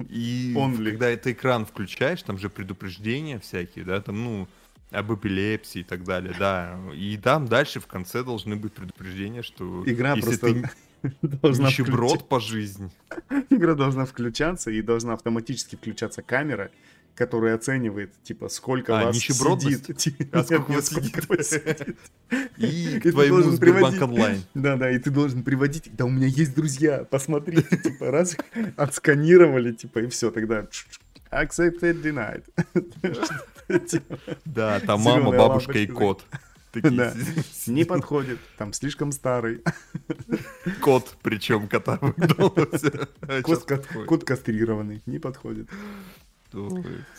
И Only. когда это экран включаешь, там же предупреждения всякие, да, там, ну, об эпилепсии и так далее, да. И там дальше в конце должны быть предупреждения, что Игра если просто ты должна нищеброд по жизни. Игра должна включаться и должна автоматически включаться камера, который оценивает, типа, сколько а, вас сидит. Типа, а сколько вас сидит. И к твоему Сбербанк онлайн. Да-да, и ты должен приводить, да у меня есть друзья, посмотрите, типа, раз отсканировали, типа, и все, тогда accepted, denied. Да, там мама, бабушка и кот. Да. Не подходит, там слишком старый. Кот, причем кота. Кот, кот кастрированный, не подходит.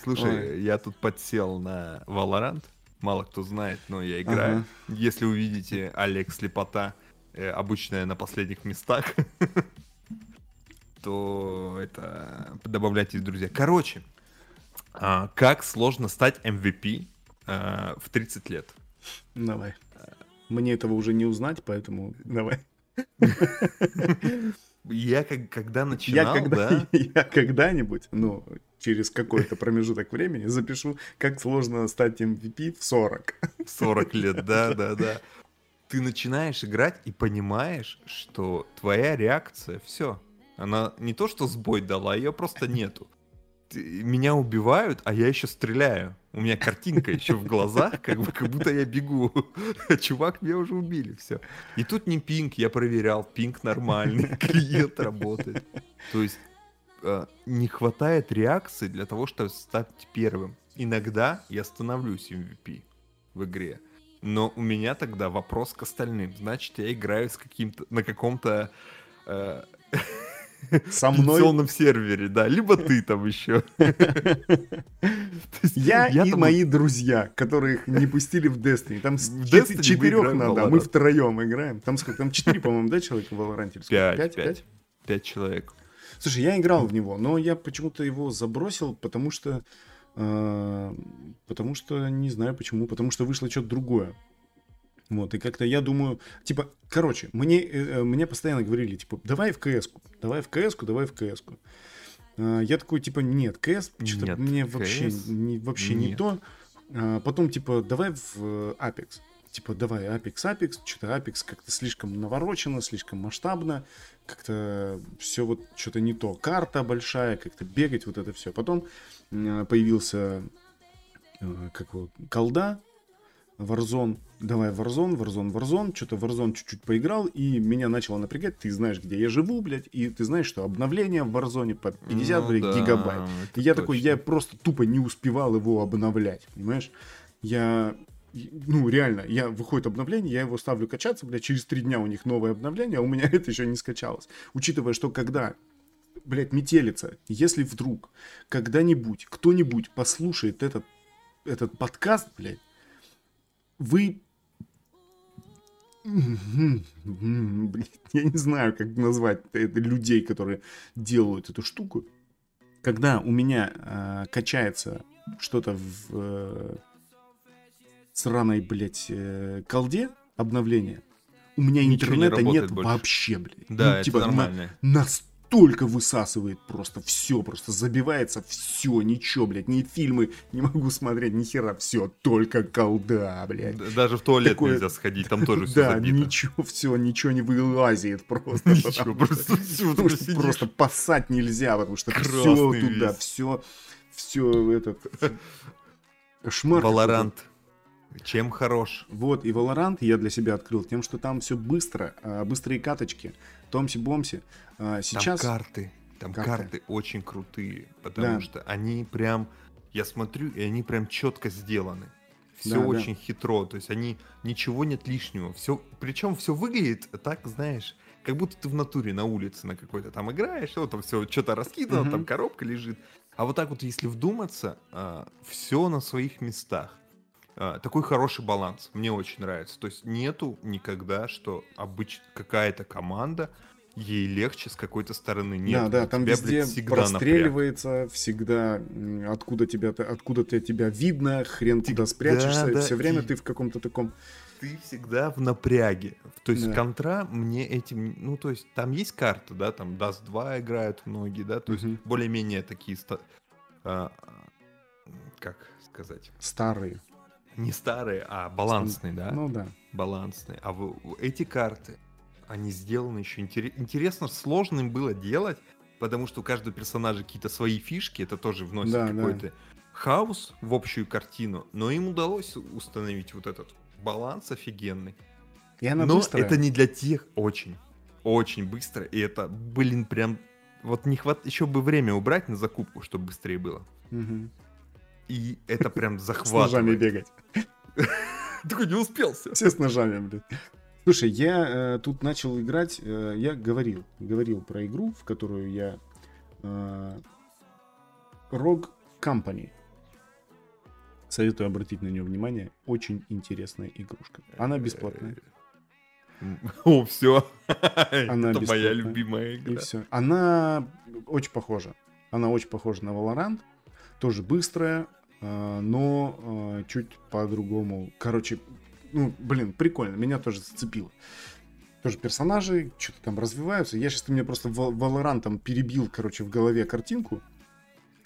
Слушай, Ой. я тут подсел на Valorant. Мало кто знает, но я играю. Ага. Если увидите Алекс Слепота, э, обычная на последних местах, то это добавляйте друзья. Короче, а, как сложно стать MVP а, в 30 лет? Давай. Мне этого уже не узнать, поэтому давай. Я как, когда начинал, я когда, да? Я когда-нибудь, ну, через какой-то промежуток времени запишу, как сложно стать MVP в 40. 40 лет, да, да, да. Ты начинаешь играть и понимаешь, что твоя реакция, все, она не то что сбой дала, ее просто нету меня убивают, а я еще стреляю. У меня картинка еще в глазах, как, бы, как будто я бегу. Чувак, меня уже убили, все. И тут не пинг, я проверял, пинг нормальный, клиент работает. То есть э, не хватает реакции для того, чтобы стать первым. Иногда я становлюсь MVP в игре. Но у меня тогда вопрос к остальным. Значит, я играю с каким-то на каком-то э, со мной... В сервере, да, либо ты там еще. Я и мои друзья, которых не пустили в Destiny. Там четырех надо, мы втроем играем. Там сколько? Там четыре, по-моему, да, человека в Valorant? Пять, пять. Пять человек. Слушай, я играл в него, но я почему-то его забросил, потому что... Э, потому что, не знаю почему, потому что вышло что-то другое. Вот, и как-то я думаю, типа, короче, мне, э, э мне постоянно говорили, типа, давай в КС-ку, давай в КС-ку, давай в КС-ку. Э, я такой, типа, нет, КС, что-то мне вообще, не, вообще не то. А потом, типа, давай в э, Apex. Типа, давай Apex, Apex, что-то Apex как-то слишком наворочено, слишком масштабно, как-то все вот что-то не то. Карта большая, как-то бегать, вот это все. Потом э, появился, э, как его, колда, Warzone, давай Warzone, Warzone, Warzone, что-то Warzone чуть-чуть поиграл, и меня начало напрягать, ты знаешь, где я живу, блядь, и ты знаешь, что обновление в Warzone по 50, ну, блядь, да, гигабайт. И я точно. такой, я просто тупо не успевал его обновлять, понимаешь? Я, ну, реально, я выходит обновление, я его ставлю качаться, блядь, через три дня у них новое обновление, а у меня это еще не скачалось. Учитывая, что когда блядь, метелица, если вдруг когда-нибудь кто-нибудь послушает этот, этот подкаст, блядь, вы... Я не знаю, как назвать это, людей, которые делают эту штуку. Когда у меня э, качается что-то в э, сраной, блядь, э, колде, обновление, у меня Ничего интернета не нет больше. вообще, блядь. Да, ну, типа, это нормально. На, на настолько высасывает просто все, просто забивается все, ничего, блядь, ни фильмы не могу смотреть, ни хера, все, только колда, блядь. Даже в туалет Такое... нельзя сходить, там тоже все Да, ничего, все, ничего не вылазит просто. Ничего, просто все Просто поссать нельзя, потому что все туда, все, все этот... Кошмар. Valorant. Чем хорош? Вот, и Valorant я для себя открыл тем, что там все быстро, а, быстрые каточки, томси-бомси. А, сейчас... Там карты, там карты, карты очень крутые, потому да. что они прям, я смотрю, и они прям четко сделаны. Все да, очень да. хитро, то есть они ничего нет лишнего. Все, причем все выглядит так, знаешь, как будто ты в натуре на улице на какой-то там играешь, вот там все что-то раскидано, угу. там коробка лежит. А вот так вот, если вдуматься, а, все на своих местах. А, такой хороший баланс, мне очень нравится. То есть нету никогда, что обычно какая-то команда ей легче с какой-то стороны. Нет, да, да, там тебя, везде блядь, простреливается, напряг. всегда откуда тебя, откуда тебя видно, хрен ты, куда спрячешься, да, да, все время и... ты в каком-то таком... Ты всегда в напряге. То есть да. контра мне этим... Ну, то есть там есть карта, да, там Dust 2 играют многие, да, то есть угу. более-менее такие... А, как сказать? Старые. Не старые, а балансные, да? Ну да. Балансные. А в, эти карты, они сделаны еще интерес... интересно, сложно им было делать, потому что у каждого персонажа какие-то свои фишки, это тоже вносит да, какой-то да. хаос в общую картину, но им удалось установить вот этот баланс офигенный. И она но быстрая. это не для тех очень, очень быстро, и это, блин, прям вот не хват... еще бы время убрать на закупку, чтобы быстрее было. Угу. И это прям захватывает. С ножами бегать. Такой не успел все. Все с ножами, блядь. Слушай, я э, тут начал играть, э, я говорил, говорил про игру, в которую я... Э, Rogue Company. Советую обратить на нее внимание. Очень интересная игрушка. Она бесплатная. О, все. Она Это моя любимая игра. И все. Она очень похожа. Она очень похожа на Valorant тоже быстрая, но а, чуть по-другому. Короче, ну, блин, прикольно, меня тоже зацепило. Тоже персонажи что-то там развиваются. Я сейчас ты мне просто Валорантом перебил, короче, в голове картинку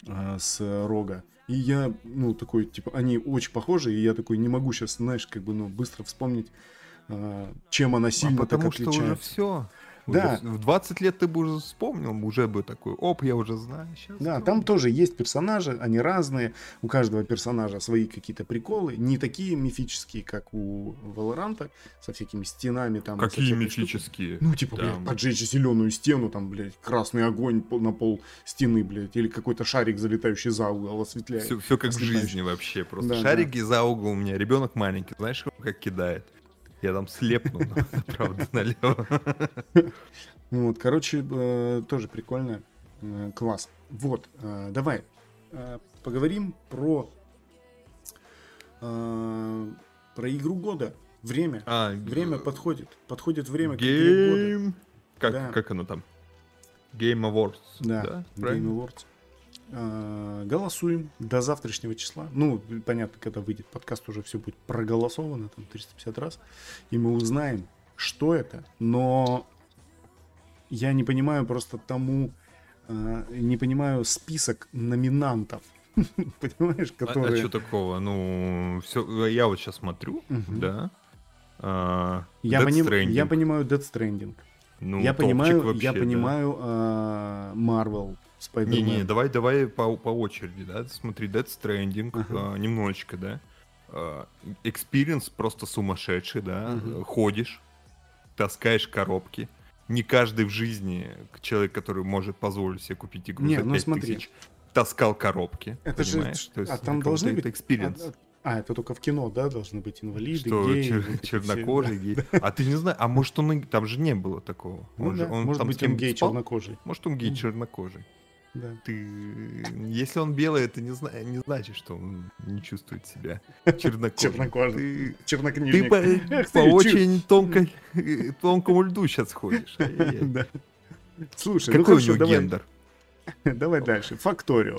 э, с рога. И я, ну, такой, типа, они очень похожи, и я такой не могу сейчас, знаешь, как бы, ну, быстро вспомнить, э, чем она сильно а потому так отличается. что уже все. Да. в 20 лет ты бы уже вспомнил, уже бы такой, оп, я уже знаю. Сейчас да, там тоже есть персонажи, они разные. У каждого персонажа свои какие-то приколы. Не такие мифические, как у Валоранта, со всякими стенами там. Какие мифические? Ну, типа, там... блядь, поджечь зеленую стену, там, блядь, красный огонь на пол стены, блядь, или какой-то шарик, залетающий за угол, осветляет. Все, все как в жизни вообще, просто да, шарики да. за угол у меня, ребенок маленький, знаешь, как кидает. Я там слепну правда налево. Вот, короче, э, тоже прикольно. Э, класс. Вот, э, давай поговорим про про игру года. Время. А, время подходит. Подходит время к игре года. Как, да. как оно там? Game Awards. Да, да? Game Awards. Э, голосуем до завтрашнего числа. Ну, понятно, когда выйдет подкаст, уже все будет проголосовано, там 350 раз, и мы узнаем, что это. Но я не понимаю просто тому, э, не понимаю список номинантов. Понимаешь, которые... А, а что такого? Ну, все, я вот сейчас смотрю, угу. да. А, я, поним... я понимаю Dead Stranding. Ну, я понимаю, вообще, я понимаю да. Marvel не-не, давай, давай по, по очереди, да. Смотри, Death Stranding, угу. а, немножечко, да. Experience просто сумасшедший, да. Uh-huh. Ходишь, таскаешь коробки. Не каждый в жизни человек, который может позволить себе купить игру не, за 5 ну, смотри. тысяч, таскал коробки. Это понимаешь? же... То есть, а там должны быть... Experience. А, а, это только в кино, да, должны быть инвалиды, Что, геи. Чер- чернокожий, гей. А ты не знаешь, а может он, там же не было такого. Ну, он да. же, он может быть он гей спал? чернокожий. Может он гей чернокожий. Да. Ты, если он белый, это не, зна... не значит, что он не чувствует себя чернокожим. Чернокожий. Ты, Чернокнижник. Ты по, Эх, по очень тонкой, тонкому льду сейчас ходишь. Да. Слушай, ну Какой ну хорошо, у него давай, гендер? Давай дальше. Факторио.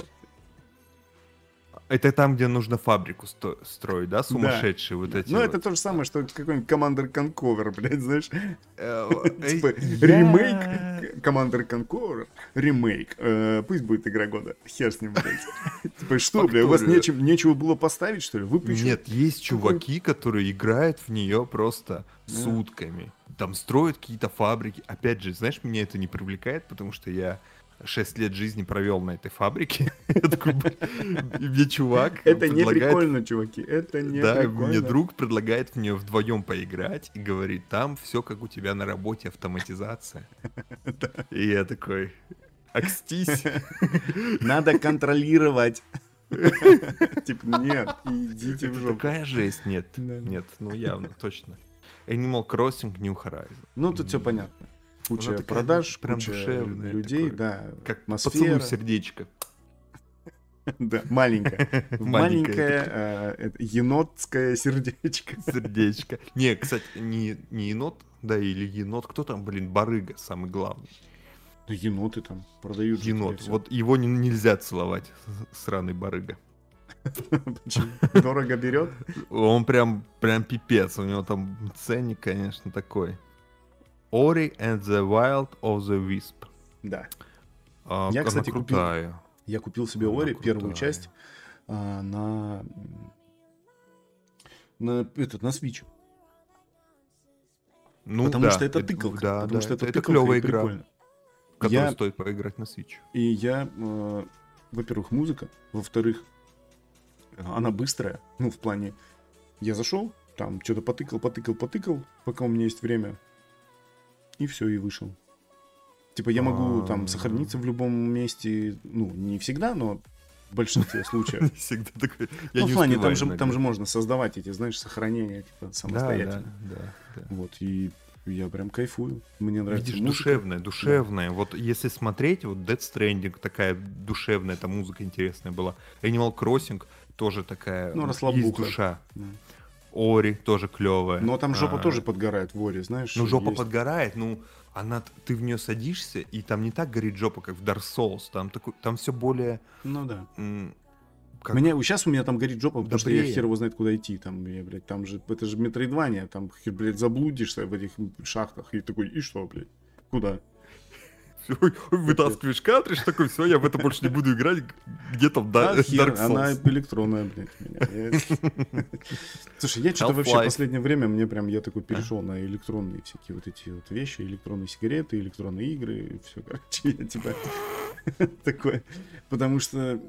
Это там, где нужно фабрику сто- строить, да? Сумасшедшие да. вот эти Ну, вот. это то же самое, что какой-нибудь Commander Conqueror, блядь, знаешь? Э, типа, ремейк Commander Conqueror, ремейк. Э, пусть будет игра года. Хер с ним, блядь. Типа, что, блядь, у вас нечего было поставить, что ли? Выпущу. Нет, есть чуваки, которые играют в нее просто сутками. Там строят какие-то фабрики. Опять же, знаешь, меня это не привлекает, потому что я 6 лет жизни провел на этой фабрике. И мне чувак Это не прикольно, чуваки, это не Да, мне друг предлагает в нее вдвоем поиграть и говорит, там все как у тебя на работе, автоматизация. И я такой, окстись. Надо контролировать. Типа, нет, идите в жопу. Такая жесть, нет, нет, ну явно, точно. Animal Crossing New Horizon. Ну, тут все понятно. Куча такая продаж, прям куча душевная, людей, такое, да, Как атмосфера. сердечко. Да, маленькая. Маленькая Маленькое это енотское сердечко. Сердечко. Не, кстати, не, не енот, да, или енот, кто там, блин, барыга, самый главный. Да еноты там продают. Енот. Вот его не- нельзя целовать, сраный барыга. Дорого берет? Он прям, прям пипец, у него там ценник, конечно, такой. Ori and the Wild of the Wisp. Да. А, Я, кстати, купил. крутая. Я купил себе Она Ори, первую крутая. часть, а, на... На, этот, на Switch. Ну, потому да, что это тыковка. Да, потому да, что это, это клевая игра, прикольно. в которую Я- стоит поиграть на Switch. И я, э, во-первых, музыка, во-вторых, она быстрая, ну, в плане, я зашел, там что-то потыкал, потыкал, потыкал, пока у меня есть время, и все, и вышел. Типа я могу там А. сохраниться в любом месте, ну, не всегда, но в большинстве случаев. Всегда такой. Я Ну, не в плане, там же, иногда. там же можно создавать эти, знаешь, сохранения, типа, самостоятельно. да, да, да. Вот, и я прям кайфую. Мне нравится Видишь, музыка. душевная, душевная. Вот если смотреть, вот Dead Stranding такая душевная, там музыка интересная была. Animal Crossing тоже такая. Ну, расслабуха. Есть душа. Да. Ори тоже клевая. Но там жопа А, тоже подгорает в Оре, знаешь. Ну, жопа есть- подгорает, ну, она, ты в нее садишься, и там не так горит жопа, как в Dark Souls. Там, такой, там все более... Ну да. как- Меня, сейчас у меня там горит жопа, потому что я Добрее. хер его знает, куда идти. Там, я, блядь, там же, это же метроидвания, там, хер, блядь, заблудишься в этих шахтах. И такой, и что, блядь, куда? Вытаскиваешь картридж, такой, все, я в это больше не буду играть. Где там да, Dark Souls? она электронная, блядь, меня. Слушай, я что-то вообще в последнее время, мне прям, я такой перешел на электронные всякие вот эти вот вещи, электронные сигареты, электронные игры, все, короче, я типа такой, потому что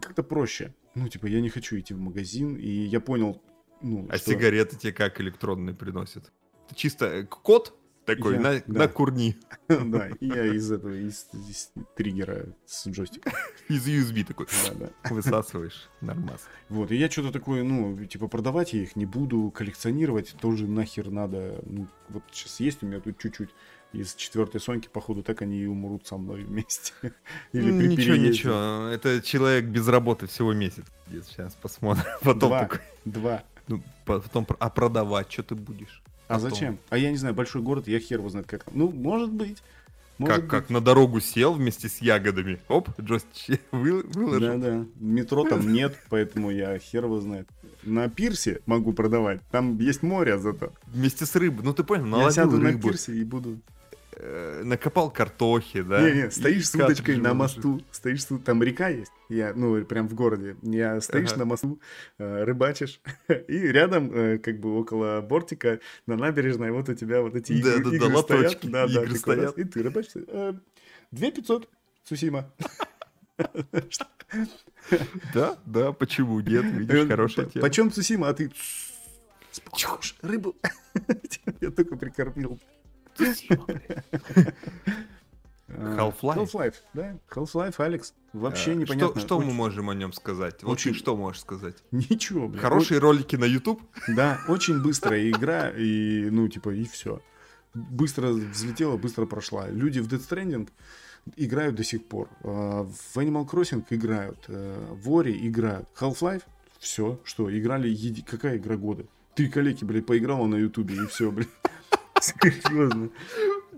как-то проще. Ну, типа, я не хочу идти в магазин, и я понял, ну, А что- сигареты тебе как электронные приносят? Чисто э, код такой, Я- на, да. на курни. Да, и я из этого, из, из триггера с джойстика. Из USB такой. Да, да. Высасываешь. Нормас. Вот, и я что-то такое, ну, типа, продавать я их не буду, коллекционировать тоже нахер надо. Ну, вот сейчас есть у меня тут чуть-чуть из четвертой Соньки, походу, так они и умрут со мной вместе. Или при ничего, переезде. ничего. Это человек без работы всего месяц. Сейчас посмотрим. Потом Два. такой. Два. ну, потом, а продавать что ты будешь? А Потом. зачем? А я не знаю, большой город, я хер его знает как. Ну, может быть. Может Как, как на дорогу сел вместе с ягодами. Оп, джойстик вы- выложил. Да-да. Метро там нет, поэтому я хер его знает. На пирсе могу продавать. Там есть море зато. Вместе с рыбой. Ну ты понял, я наловил сяду на рыбу, пирсе и буду э, накопал картохи, да? Не-не, стоишь и с удочкой на мосту, стоишь, там река есть, я, ну, прям в городе, я стоишь Ага. на мосту, э, рыбачишь, и рядом, э, как бы около бортика, на набережной, вот у тебя вот эти игры, Да-да-да, игры стоят, лоточки, да, да, игры такой раз, стоят. и ты рыбачишь, э, 2500, Сусима. Да, да, почему нет? Видишь, хорошая тема. Почем Сусима, а ты рыбу. Я только прикормил. Half-Life? Half-Life, да. Half-Life, Алекс. Вообще Э, непонятно. Что, что мы Очень- можем о нем сказать? Вот очень- ты что можешь сказать? Ничего, блин. Хорошие ролики на YouTube? Да, очень быстрая игра, и, ну, типа, и все. Быстро взлетела, быстро прошла. Люди в Dead Stranding играют до сих пор. А, В Animal Crossing играют. э, В Ori играют. Half-Life, все, что, играли, еди- какая игра года? Три коллеги, блядь, поиграла на Ютубе, и все, блядь. Серьезно.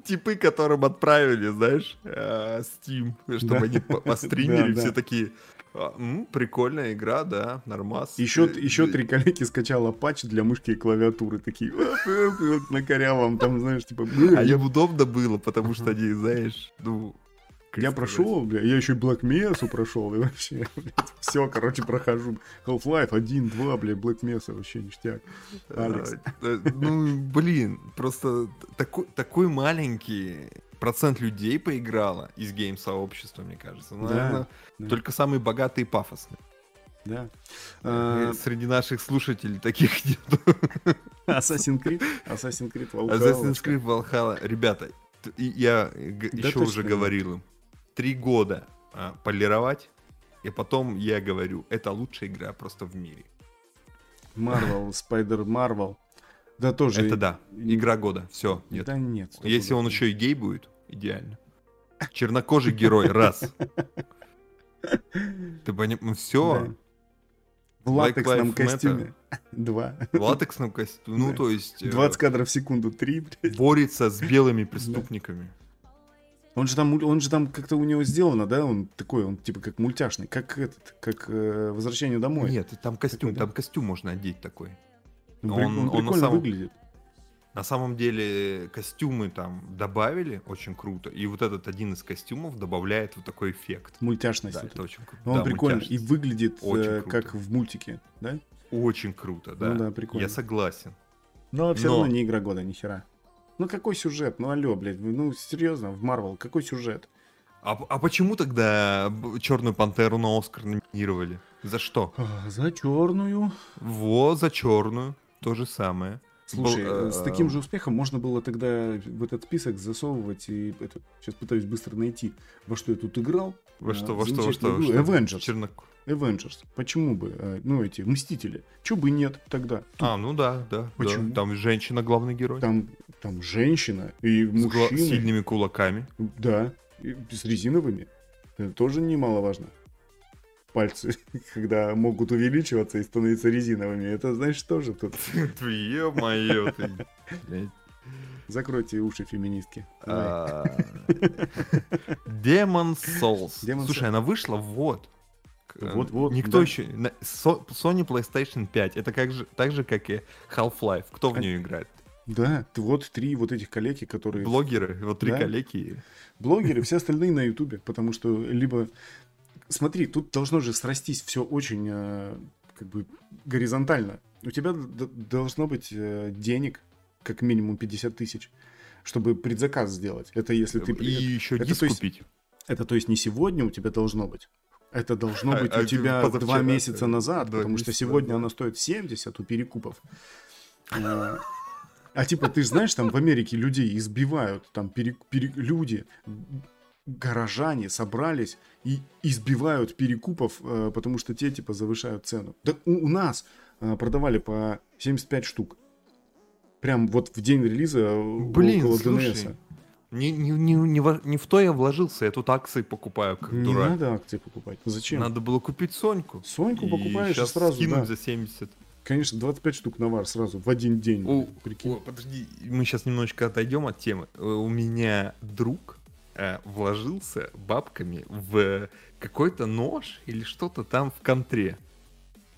Типы, которым отправили, знаешь, э, Steam, чтобы они по- постримили, все такие, «А, прикольная игра, да, нормас. Еще, еще э, три коллеги скачала патч для мышки и клавиатуры. Такие, «Оп, оп, и вот на корявом, там, знаешь, типа... А им удобно было, потому что они, знаешь, ну... Я прошел, бля, я еще и Black Mesa прошел, и вообще, все, короче, прохожу. Half-Life 1, 2, бля, Black Mesa, вообще ништяк. Алекс. э, э, Ну, блин, просто такой, такой маленький процент людей поиграло из гейм-сообщества, мне кажется. Ну, Да, наверное, да. Только самые богатые и пафосные. Да. Э, А, Среди наших слушателей таких нет. Assassin's Creed. Assassin's Creed Valhalla. Assassin's Creed Valhalla. Ребята, я Да еще точно уже говорил им. Три года а, полировать, и потом я говорю, это лучшая игра просто в мире. Marvel, Spider Marvel. Да тоже. Это да, игра года. Все, нет. Да нет. Если стоп. он еще и гей будет, идеально. Чернокожий герой, раз. Ты понимаешь, все. Да. В Black латексном Matter. костюме. Два. В латексном костюме. Ну, Да. то есть э, 20 кадров в секунду. Три, блядь. борется с белыми преступниками. Он же там, он же там как-то у него сделано, да? Он такой, он типа как мультяшный, как этот, как э, возвращение домой. Нет, там костюм, Такой, да? там костюм можно одеть такой. Он, он- при- он он на прикольно самом- выглядит. На самом деле костюмы там добавили, очень круто. И вот этот один из костюмов добавляет вот такой эффект. Мультяшность. Да, это. это очень круто. Он Да, прикольный мультяшность. и выглядит Очень э, круто. как в мультике, да? Очень круто, да. Ну да, прикольно. Я согласен. Но все Но- равно не игра года, ни хера. Ну какой сюжет? Ну алло, блядь, ну серьезно, в Марвел, какой сюжет? А, а почему тогда Черную пантеру на Оскар номинировали? За что? А, За черную. Вот, за черную. То же самое. Слушай, Был, э, с э, таким же успехом можно было тогда в этот список засовывать и это, сейчас пытаюсь быстро найти, во что я тут играл. Во А, что, во что, во что? во что? Avengers. Чернок- Avengers. Почему бы? э, Ну, эти, Мстители. Чего бы нет тогда? А, ну да, да. да. Почему? Там женщина главный герой. Там, там женщина и С гла- мужчина. сильными кулаками. Да, и с резиновыми. Это тоже немаловажно. Пальцы, когда могут увеличиваться и становиться резиновыми. Это, знаешь, тоже тут. Ё-моё ты. Закройте уши феминистки. Давай. А, Souls. Слушай, она вышла вот. Э, Вот-вот, Никто да. еще... Sony PlayStation 5. Это как же, так же, как и Half-Life. Кто в А- нее играет? Да, вот три вот этих коллеги, которые... Блогеры. Вот три Да. коллеги. Блогеры, все остальные на Ютубе, потому что либо... Смотри, тут должно же срастись все очень э, как бы горизонтально. У тебя должно быть э, денег, как минимум 50 тысяч, чтобы предзаказ сделать. Это если ты... И еще это диск то есть- купить. Это то есть не сегодня у тебя должно быть. Это должно А- быть а у тебя позавчера, два месяца э, назад, два потому что сегодня оно стоит 70 у перекупов. А, А типа, ты ж знаешь, там в Америке людей избивают, там пере- пере- люди, горожане собрались и избивают перекупов, э, потому что те типа завышают цену. Да у, у нас э, продавали по 75 штук. Прям вот в день релиза Блин, около слушай, ДНС. Не, не, не, не, во- не в то я вложился, я тут акции покупаю, как Не дурак. надо акции покупать. Зачем? Надо было купить Соньку. Соньку И покупаешь и сразу, скинуть да. за 70. Конечно, 25 штук навар сразу в один день. О, прикинь. о, подожди, мы сейчас немножечко отойдем от темы. Э, У меня друг э, вложился бабками в какой-то нож или что-то там в контре.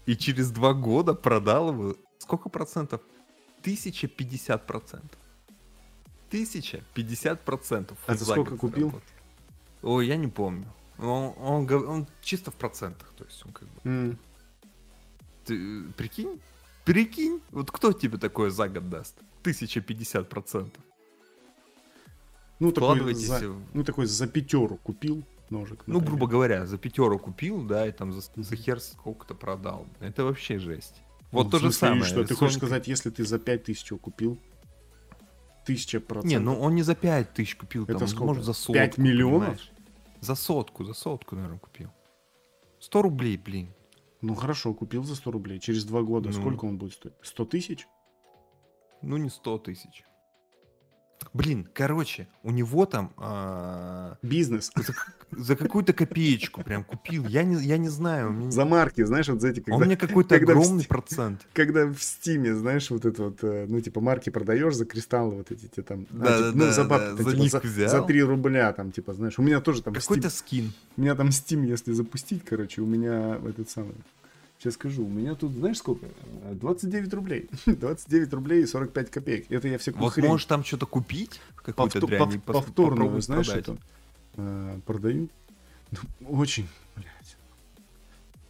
И через два года продал его. Сколько процентов? 1050 процентов. 1050 процентов. А за сколько купил? Ой, я не помню. Он, он он чисто в процентах. То есть он как бы... М. Ты прикинь? Прикинь, вот кто тебе такое за год даст? 1050 процентов. Ну, такой за, ну, такой за пятеру купил ножик. Ну, например. грубо говоря, за пятеру купил, да, и там за, за хер сколько-то продал. Это вообще жесть. Вот Ну, то же самое. Что, ты хочешь сказать, если ты за 5000 его купил, тысяча процентов. Не, ну он не за 5 тысяч купил, Это там, сколько? может, за сотку. 5 миллионов? понимаешь? За сотку, за сотку, наверное, купил. 100 рублей, блин. Ну, хорошо, купил за 100 рублей. Через два года Ну. сколько он будет стоить? 100 тысяч? Ну, не 100 тысяч. Блин, короче, у него там а, Бизнес. за, за какую-то копеечку прям купил. Я не, я не знаю. меня- За марки, знаешь, вот за эти, а когда, у меня какой-то когда в огромный Steam- процент. когда в Стиме, знаешь, вот это вот, э, ну, типа, марки продаешь за кристаллы вот эти те там. а, Да, типа, да, ну, да, за да, бабки, за типа, за, взял. за 3 рубля, там, типа, знаешь, у меня тоже там Какой-то Steam, скин. у меня там Steam, если запустить, короче, у меня этот самый, сейчас скажу, у меня тут, знаешь, сколько? Э, 29 рублей. 29 рублей и 45 копеек. Это я всякую Вот хрень можешь там что-то купить, какую-то повто- дрянь, пов- повторную, знаешь, продать. это э, продаю. Ну, очень, блядь.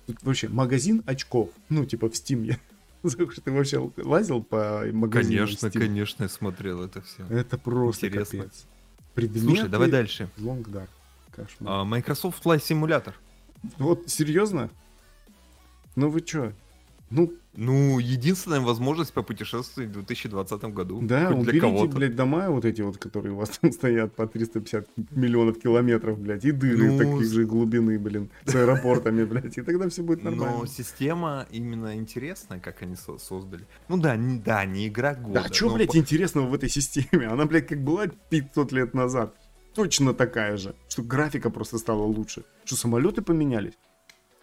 Тут вообще магазин очков. Ну, типа в Steam я. Ты вообще лазил по магазинам Конечно, конечно, я смотрел это все. Это просто Интересно. капец. Предметы Слушай, давай дальше. Long Dark. Кошмар. А, Microsoft Flight Simulator. Вот, серьезно? Ну вы чё? Ну, Ну, единственная возможность попутешествовать в 2020 году. да, Хоть для уберите, кого-то. блядь, дома вот эти вот, которые у вас там стоят по 350 миллионов километров, блядь, и дыры Ну, таких же глубины, блин, с аэропортами, блядь, и тогда все будет нормально. Но система именно интересная, как они со- создали. Ну да, не, да, не игра года. Да, что, блядь, по- интересного в этой системе? Она, блядь, как была 500 лет назад. Точно такая же. Что графика просто стала лучше. Что самолеты поменялись?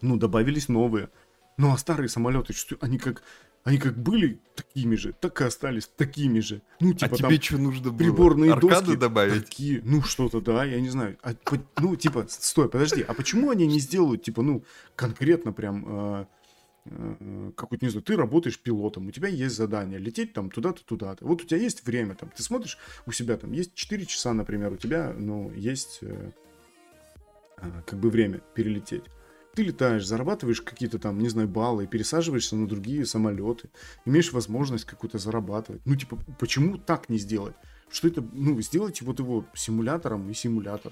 Ну, добавились новые. Ну, а старые самолеты, они как... Они как были такими же, так и остались такими же. Ну, А типа там тебе что нужно было? приборные Аркады доски добавить? такие, ну что-то, да, я не знаю. А по- ну, типа, стой, подожди, а почему они не сделают, типа, ну, конкретно прям, э, э, какой-то, не знаю, ты работаешь пилотом, у тебя есть задание, лететь там туда-то, туда-то. Вот у тебя есть время, там, ты смотришь, у себя там есть 4 часа, например, у тебя, ну, есть, э, э, как бы время перелететь. Ты летаешь, зарабатываешь какие-то там, не знаю, баллы, пересаживаешься на другие самолеты, имеешь возможность какую-то зарабатывать. Ну, типа, почему так не сделать? Что это, ну, сделайте вот его симулятором и симулятор.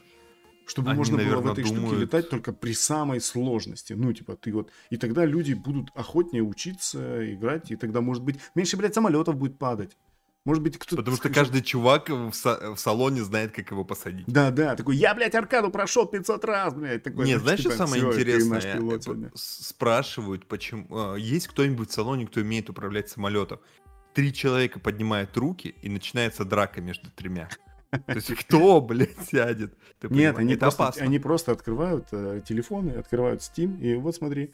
Чтобы Они, можно было в этой штуке думают- летать только при самой сложности. Ну, типа, ты вот... И тогда люди будут охотнее учиться, играть, и тогда, может быть, меньше, блядь, самолетов будет падать. Может быть, кто-то... Потому что каждый чувак в, са- в салоне знает, как его посадить. Да, да, такой, я, блядь, аркаду прошел 500 раз, блядь. Такой, Не, ну, знаешь, что типа, самое «Всё, ты интересное? наш пилот Э, сегодня». с- Спрашивают, почему... а, Есть кто-нибудь в салоне, кто умеет управлять самолетом? Три человека поднимают руки, и начинается драка между тремя. То есть кто, блядь, сядет? Нет, они просто, опасно. они просто открывают э, телефоны, открывают Steam, и вот смотри,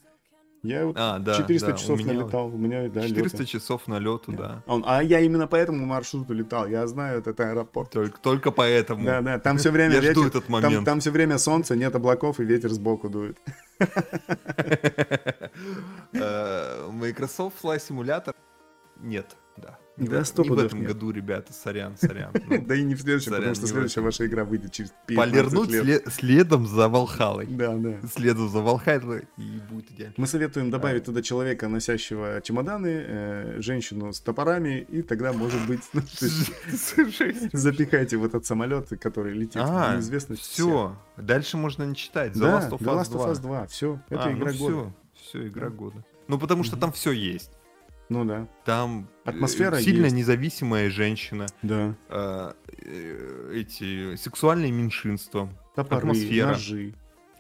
я вот А, да, 400 да, у часов меня налетал, у меня, да, 400 лёта. часов налету, да. А он, а я именно по этому маршруту летал, я знаю этот аэропорт. Только, только поэтому. Да, да, там все время Я жду ветер, этот там, момент. там все время солнце, нет облаков и ветер сбоку дует. Э, Microsoft Flight Simulator нет, да. Да, в- сто Не в этом нет. году, ребята, сорян, сорян. Ну, Да и не в следующем, Сорян, потому что в следующая ваша игра выйдет через 15 Полирнуть лет. следом за Валхалой. Да, да. Следом за Валхалой, и будет идеально. Мы советуем добавить туда человека, носящего чемоданы, э, женщину с топорами, и тогда, может быть, запихайте в этот самолет, который летит в А, неизвестность. все. Дальше можно не читать. The Last of Us Last of 2. Us 2, все, это А, игра ну года. все, игра года. Ну, потому что там все есть. Ну да, Там э, Атмосфера сильно есть. независимая женщина, да. э, э, эти сексуальные меньшинства, Топоры, Атмосфера. ножи,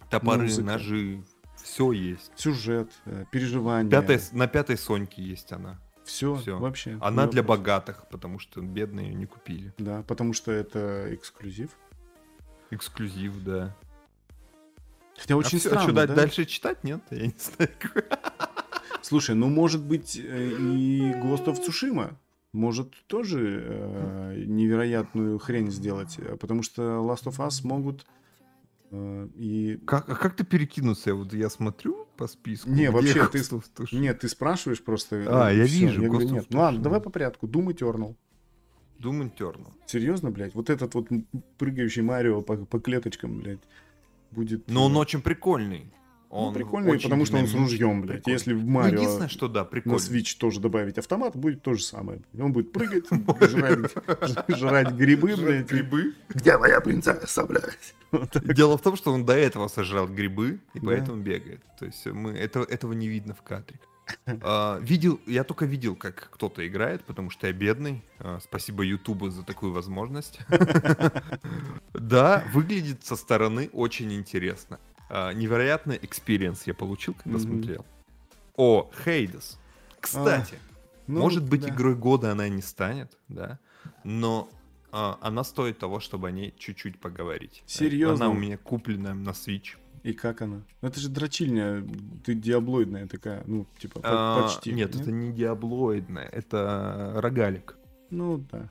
топоры, Музыка. ножи, все есть. сюжет, э, переживания. Пятая, на пятой Соньке есть она. Все, всё. вообще. Она для вопрос. богатых, потому что бедные ее не купили. Да, потому что это эксклюзив. Эксклюзив, да. Хотя очень а всё, странно, что, да? дальше читать? Нет, я не знаю. Слушай, ну может быть э, и Ghost of Tsushima может тоже э, невероятную хрень сделать, э, потому что Last of Us могут э, и... Как, а как ты перекинуться? Вот я смотрю по списку. Не, вообще, ты-? Нет, ты спрашиваешь просто... А, э, я всё. вижу, Я говорю, нет. Ну ладно, давай по порядку. Doom Eternal. Doom Eternal. Серьезно, блядь? Вот этот вот прыгающий Марио по, по клеточкам, блядь, будет... Но он э, очень прикольный. Ну, Он прикольный, очень потому что он с ружьем, блядь. прикольный. Если в Ну, Марио единственное, что да, на. Switch тоже добавить автомат, будет то же самое. Он будет прыгать, жрать, грибы, блядь. Грибы. Где моя принцесса, блядь? Дело в том, что он до этого сожрал грибы, и поэтому бегает. То есть мы это, этого не видно в кадре. А, видел, я только видел, как кто-то играет, потому что я бедный. А, спасибо Ютубу за такую возможность. Да, выглядит со стороны очень интересно. А, невероятный experience я получил, когда Мгм. смотрел. О, Hades. Кстати, Ну, может быть, да. игрой года она не станет, да, но а, она стоит того, чтобы о ней чуть-чуть поговорить. Серьезно? Она у меня куплена на Switch. И как она? Ну, Это же дрочильня, ты диаблоидная такая, ну, типа, А, почти. Нет, это не диаблоидная, это рогалик. Ну, да.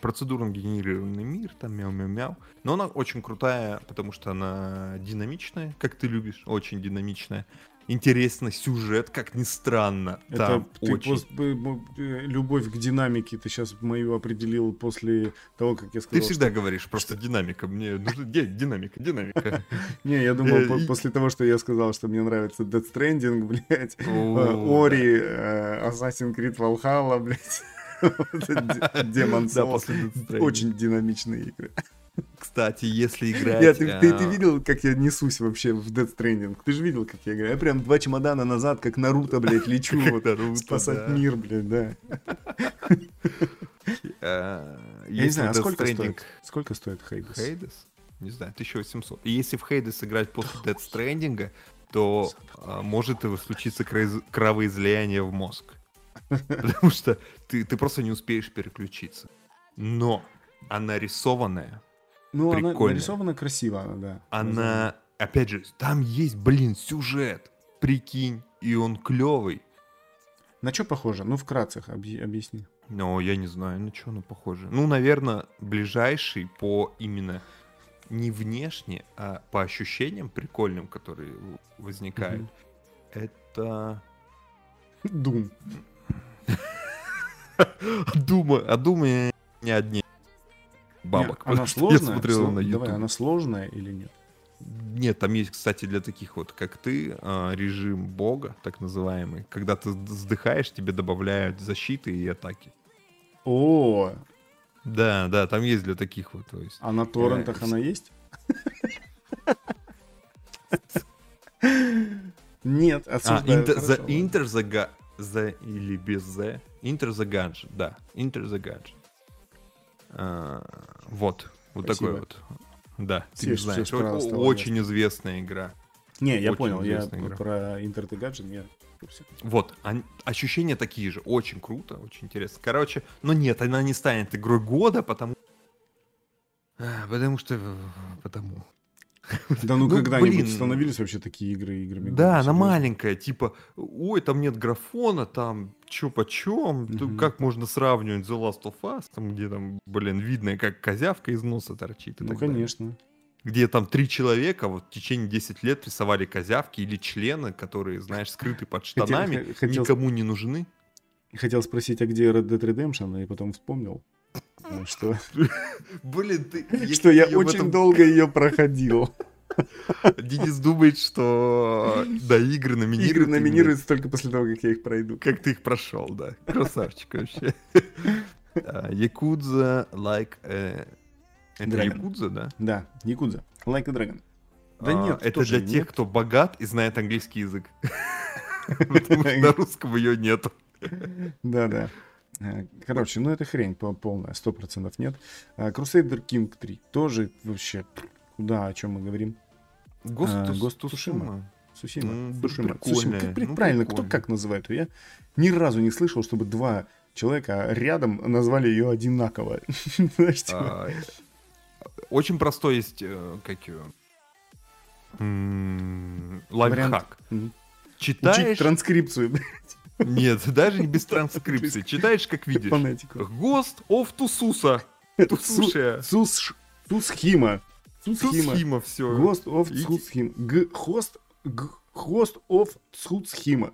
Процедурно генерированный мир, там мяу-мяу-мяу. Но она очень крутая, потому что она динамичная, как ты любишь, очень динамичная. Интересный сюжет, как ни странно. Это Там ты очень... пос- б- б- э, любовь к динамике ты сейчас мою определил после того, как я сказал. Ты всегда говоришь, просто динамика. Мне нужна динамика, динамика. что- Не, я думал, Э, после того, что я сказал, что мне нравится Death Stranding, блядь, Ори, э, Assassin's Creed Valhalla, блядь. Вот это Д- Demon Да, Souls. после Death Stranding. Очень динамичные игры. Кстати, если играть... Я, ты, ты, ты видел, как я несусь вообще в Death Stranding? Ты же видел, как я играю? Я прям два чемодана назад, как Наруто, блядь, лечу вот, спасать да. мир, блядь, да. Я не знаю, а сколько стоит? Сколько стоит Хейдес? Хейдес? Не знаю, 1800. И если в Хейдес играть после Death Stranding, то а, может случиться кровоизлияние в мозг. Потому что ты, ты просто не успеешь переключиться. Но она рисованная. Ну, прикольная. она нарисована красиво, да. Она, опять же, там есть, блин, сюжет. Прикинь, и он клевый. На что похоже? Ну, вкратце объясни. Ну, я не знаю, на что оно похоже. Ну, наверное, ближайший по именно не внешне, а по ощущениям прикольным, которые возникают. Угу. Это... Дум. Дума, а Дума не одни бабок. Нет, она сложная? Я смотрел на YouTube. Давай, она сложная или нет? Нет, там есть, кстати, для таких вот, как ты, а, режим бога, так называемый. Когда ты вздыхаешь, тебе добавляют защиты и атаки. О, да, да, там есть для таких вот. То есть, а на торрентах она есть? Нет, осуждаю. А, за Inter the, the или без the. Inter the Gadget, да. Inter the Gadget. А, вот, вот такой вот. Да, ты не знаешь. Очень известная игра. Не, я понял, я про Inter the Gadget, курсе. Вот, ощущения такие же. Очень круто, очень интересно. Короче, но нет, она не станет игрой года, потому... Потому что... Потому... Да ну, ну когда-нибудь становились вообще такие игры играми? Да, она маленькая, типа, ой, там нет графона, там чё почем, угу. как можно сравнивать The Last of Us, там где там, блин, видно, как козявка из носа торчит. ну, конечно. Далее где там три человека вот в течение 10 лет рисовали козявки или члены, которые, знаешь, скрыты под штанами, хотел, никому не нужны. Хотел спросить, а где Red Dead Redemption, и потом вспомнил, что... Блин, ты... Что я очень долго ее проходил. Денис думает, что да, игры номинируют. Игры номинируются только после того, как я их пройду. Как ты их прошел, да. Красавчик вообще. Якудза like это Dragon. Якудза, да? Да, Якудза. Like a Dragon. Да а, нет, это для тех, кто богат и знает английский язык. Потому что на русском ее нету. Да-да. Э, короче, ну это хрень полная, сто процентов нет. А, Crusader King 3 тоже вообще, куда, о чем мы говорим? Гост Сушима. Сусима. Сушима. Сушима. Как ну, правильно, кто как называет ее? Я ни разу не слышал, чтобы два человека рядом назвали ее одинаково. А, очень простой есть, э, как ее, лайфхак. Читаешь... Транскрипцию, Нет, даже не без транскрипции. Читаешь, как видишь. ГОСТ оф Тусуса. Тусушия. Тусхима. Тусхима, все. ГОСТ оф Тусхима. Хост Хост оф Тусхима.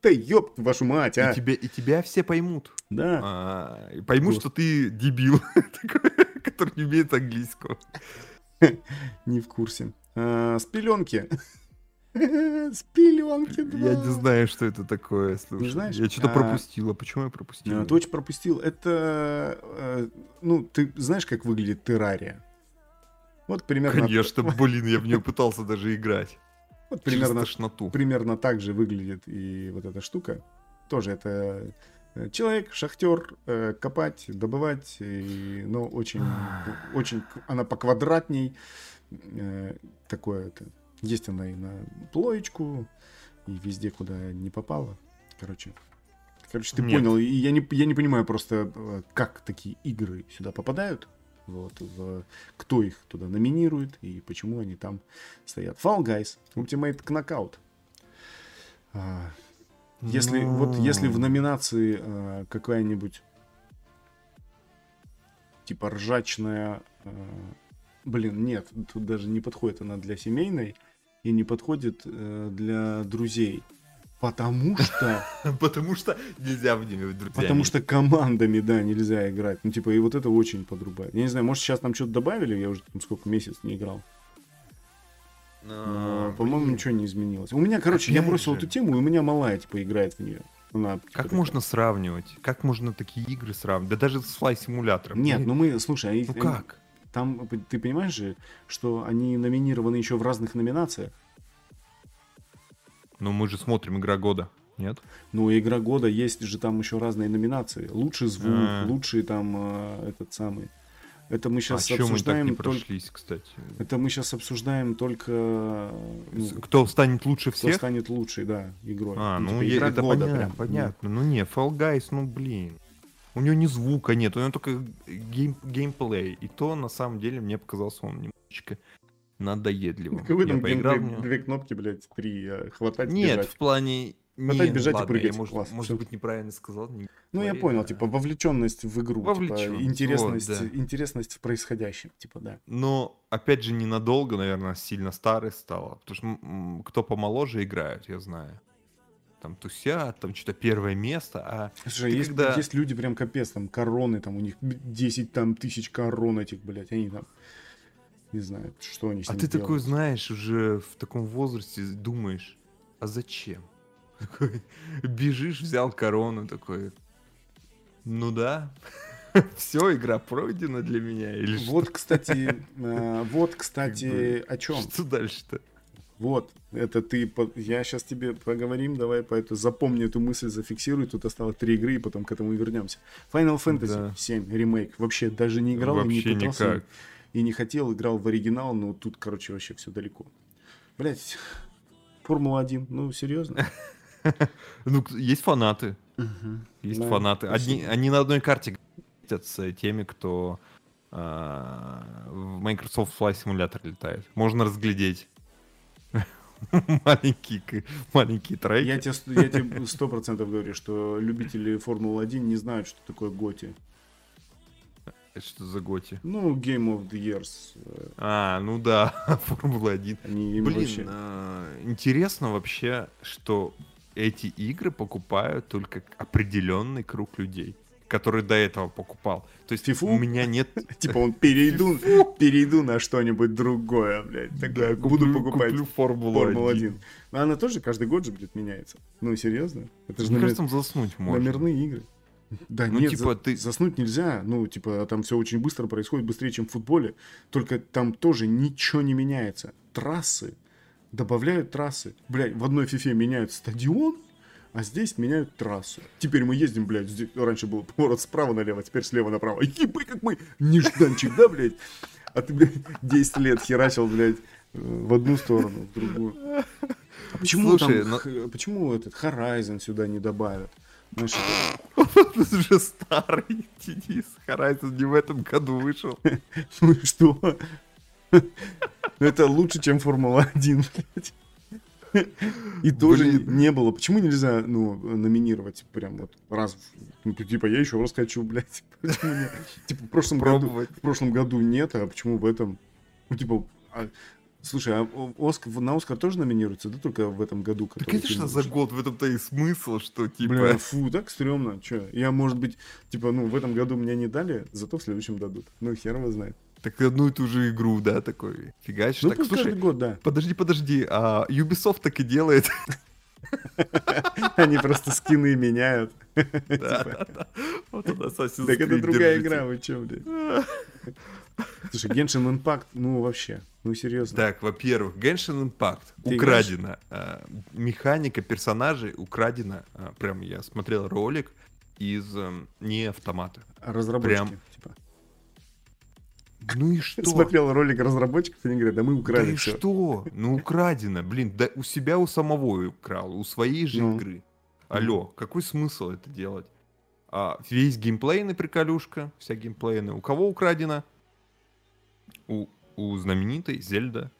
Да ёб вашу мать, а. И тебя, и тебя все поймут. Да. А, и поймут, Гост. что ты дебил. который не умеет английского. Не в курсе. А, с пеленки. С пеленки, Я не знаю, что это такое. Слушай. Не знаешь? Я что-то а... пропустила. Почему я пропустил? А, ты очень пропустил. Это, э, ну, ты знаешь, как выглядит террария? Вот примерно... Конечно, блин, я в нее пытался даже играть. Вот примерно, примерно так же выглядит и вот эта штука. Тоже это Э, человек, шахтер, э, копать, добывать, и, ну, очень, очень, она поквадратней, такое это, есть она и на плоечку, и везде, куда не попала, короче, короче, ты Нет. понял, и я не, я не понимаю просто, как такие игры сюда попадают, вот, в, кто их туда номинирует и почему они там стоят. Fall Guys, Ultimate Knockout. А, если, Но... вот, если в номинации э, какая-нибудь типа ржачная... Э, блин, нет, тут даже не подходит она для семейной и не подходит э, для друзей. Потому что... Потому что нельзя в ними друзьями. Потому что командами, да, нельзя играть. Ну, типа, и вот это очень подрубает. Я не знаю, может, сейчас там что-то добавили, я уже там сколько месяц не играл. Но, по-моему, ничего не изменилось. У меня, короче, я бросил эту тему, и у меня малая, типа, играет в нее. Она, типа, как такая... можно сравнивать? Как можно такие игры сравнивать? Да даже с флай-симулятором. Нет, ну мы, слушай, а ну как? Там, ты понимаешь же, что они номинированы еще в разных номинациях? Ну, мы же смотрим «Игра года», нет? Ну, «Игра года» есть же там еще разные номинации. Лучший звук, А-а-а. лучший там э, этот самый... Это мы сейчас а обсуждаем мы так не прошлись, кстати. Это мы сейчас обсуждаем только. Ну, кто станет лучше всех? Кто станет лучшей, да, игрой. А, ну, ну типа, игра это года понятно, прям. понятно. Ну не, Fall Guys, ну блин. У него ни звука нет, у него только гейм, геймплей. И то, на самом деле, мне показался он немножечко надоедливым. Какой там поиграл две, мне... две кнопки, блядь, три, а, хватать, Нет, бежать. в плане... Хватать, бежать ладно, и прыгать. Я, может, Класс, может быть, неправильно сказал. Не ну, я понял, типа, вовлеченность в игру, типа, Вовлечен. типа, интересность, вот, да. интересность в происходящем, типа, да. Но, опять же, ненадолго, наверное, сильно старый стало. Потому что кто помоложе играют, я знаю там тусят, там что-то первое место, а... Слушай, есть, когда... есть люди прям капец, там короны, там у них 10 там тысяч корон этих, блядь, они там не знаю, что они с А ты делают. такой, знаешь, уже в таком возрасте думаешь, а зачем? Такой, бежишь, взял корону, такой, ну да, все, игра пройдена для меня. Или вот, что? кстати, э, вот, кстати, о чем? Что дальше-то? Вот, это ты, я сейчас тебе поговорим, давай, поэтому запомни эту мысль, зафиксируй, тут осталось три игры, и потом к этому и вернемся. Final Fantasy да. 7 ремейк, вообще даже не играл, вообще не пытался, никак. и не хотел, играл в оригинал, но тут, короче, вообще все далеко. Блять, Формула-1, ну, серьезно? Ну, есть фанаты, есть фанаты, они на одной карте с теми, кто а, в Microsoft Flight Simulator летает. Можно разглядеть. маленькие, маленькие треки. Я тебе, я тебе сто процентов говорю, что любители Формулы-1 не знают, что такое Готи. Что за Готи? Ну, Game of the Years. А, ну да, Формула-1. Блин, вообще... а, интересно вообще, что эти игры покупают только определенный круг людей который до этого покупал. То есть Фифу? у меня нет... Типа он перейду, перейду на что-нибудь другое, блядь. Да, буду покупать Формулу-1. Но она тоже каждый год же, блядь, меняется. Ну, серьезно? Это же Мне кажется, там заснуть можно. Номерные игры. Да ну, нет, типа, за, ты... заснуть нельзя. Ну, типа, там все очень быстро происходит, быстрее, чем в футболе. Только там тоже ничего не меняется. Трассы. Добавляют трассы. Блядь, в одной фифе меняют стадион, а здесь меняют трассу. Теперь мы ездим, блядь, здесь раньше был поворот справа налево, теперь слева направо. Ебай, как мы нежданчик, да, блядь? А ты, блядь, 10 лет херачил, блядь, в одну сторону, в другую. А почему Слушай, там, но... почему этот Horizon сюда не добавят? Знаешь, Он уже старый, Денис. Horizon не в этом году вышел. Ну и что? Это лучше, чем Формула-1, блядь. И тоже не было. Почему нельзя, ну, номинировать прям вот раз, ну, типа, я еще раз хочу, блядь. Типа, в прошлом году, в прошлом году нет, а почему в этом? Ну, типа, а, Слушай, а Оскар, на Оскар тоже номинируется, да, только в этом году? Да, конечно, за год, в этом-то и смысл, что, типа... Бля, фу, так стрёмно, чё? Я, может быть, типа, ну, в этом году мне не дали, зато в следующем дадут. Ну, хер его знает. Так одну и ту же игру, да, такой. Фигачишь. Ну, так, слушай, год, да. Подожди, подожди, а Ubisoft так и делает. Они просто скины меняют. Да. Вот он Assassin's Так это другая игра, вы чё, блядь? Слушай, Genshin Impact, ну вообще, ну серьезно. Так, во-первых, Genshin Impact украдена. А, механика персонажей украдена. А, прям я смотрел ролик из эм, не автомата. Разработчики, Прям, типа. Ну и что? Смотрел ролик разработчиков, они говорят, да мы украли Да и все. что? Ну украдено, блин, да у себя у самого украл, у своей же ну. игры. Алло, какой смысл это делать? А, весь геймплейный приколюшка, вся геймплейная. У кого украдена? У, у знаменитой Зельда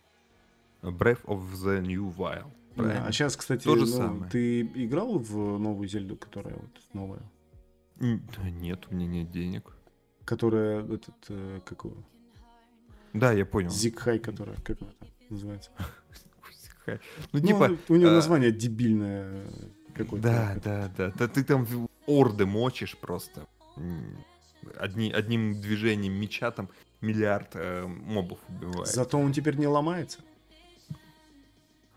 Breath of the New Wild. Да, а сейчас, кстати, То же ну, самое. ты играл в новую Зельду, которая вот новая? Нет, у меня нет денег. Которая этот, э, какую? Да, я понял. Зигхай, которая, как она называется? Ну, ну, типа... У нее а, название дебильное какое-то. Да, да, да. Да ты там орды мочишь просто. Одни, одним движением меча там миллиард э, мобов убивает. Зато он теперь не ломается.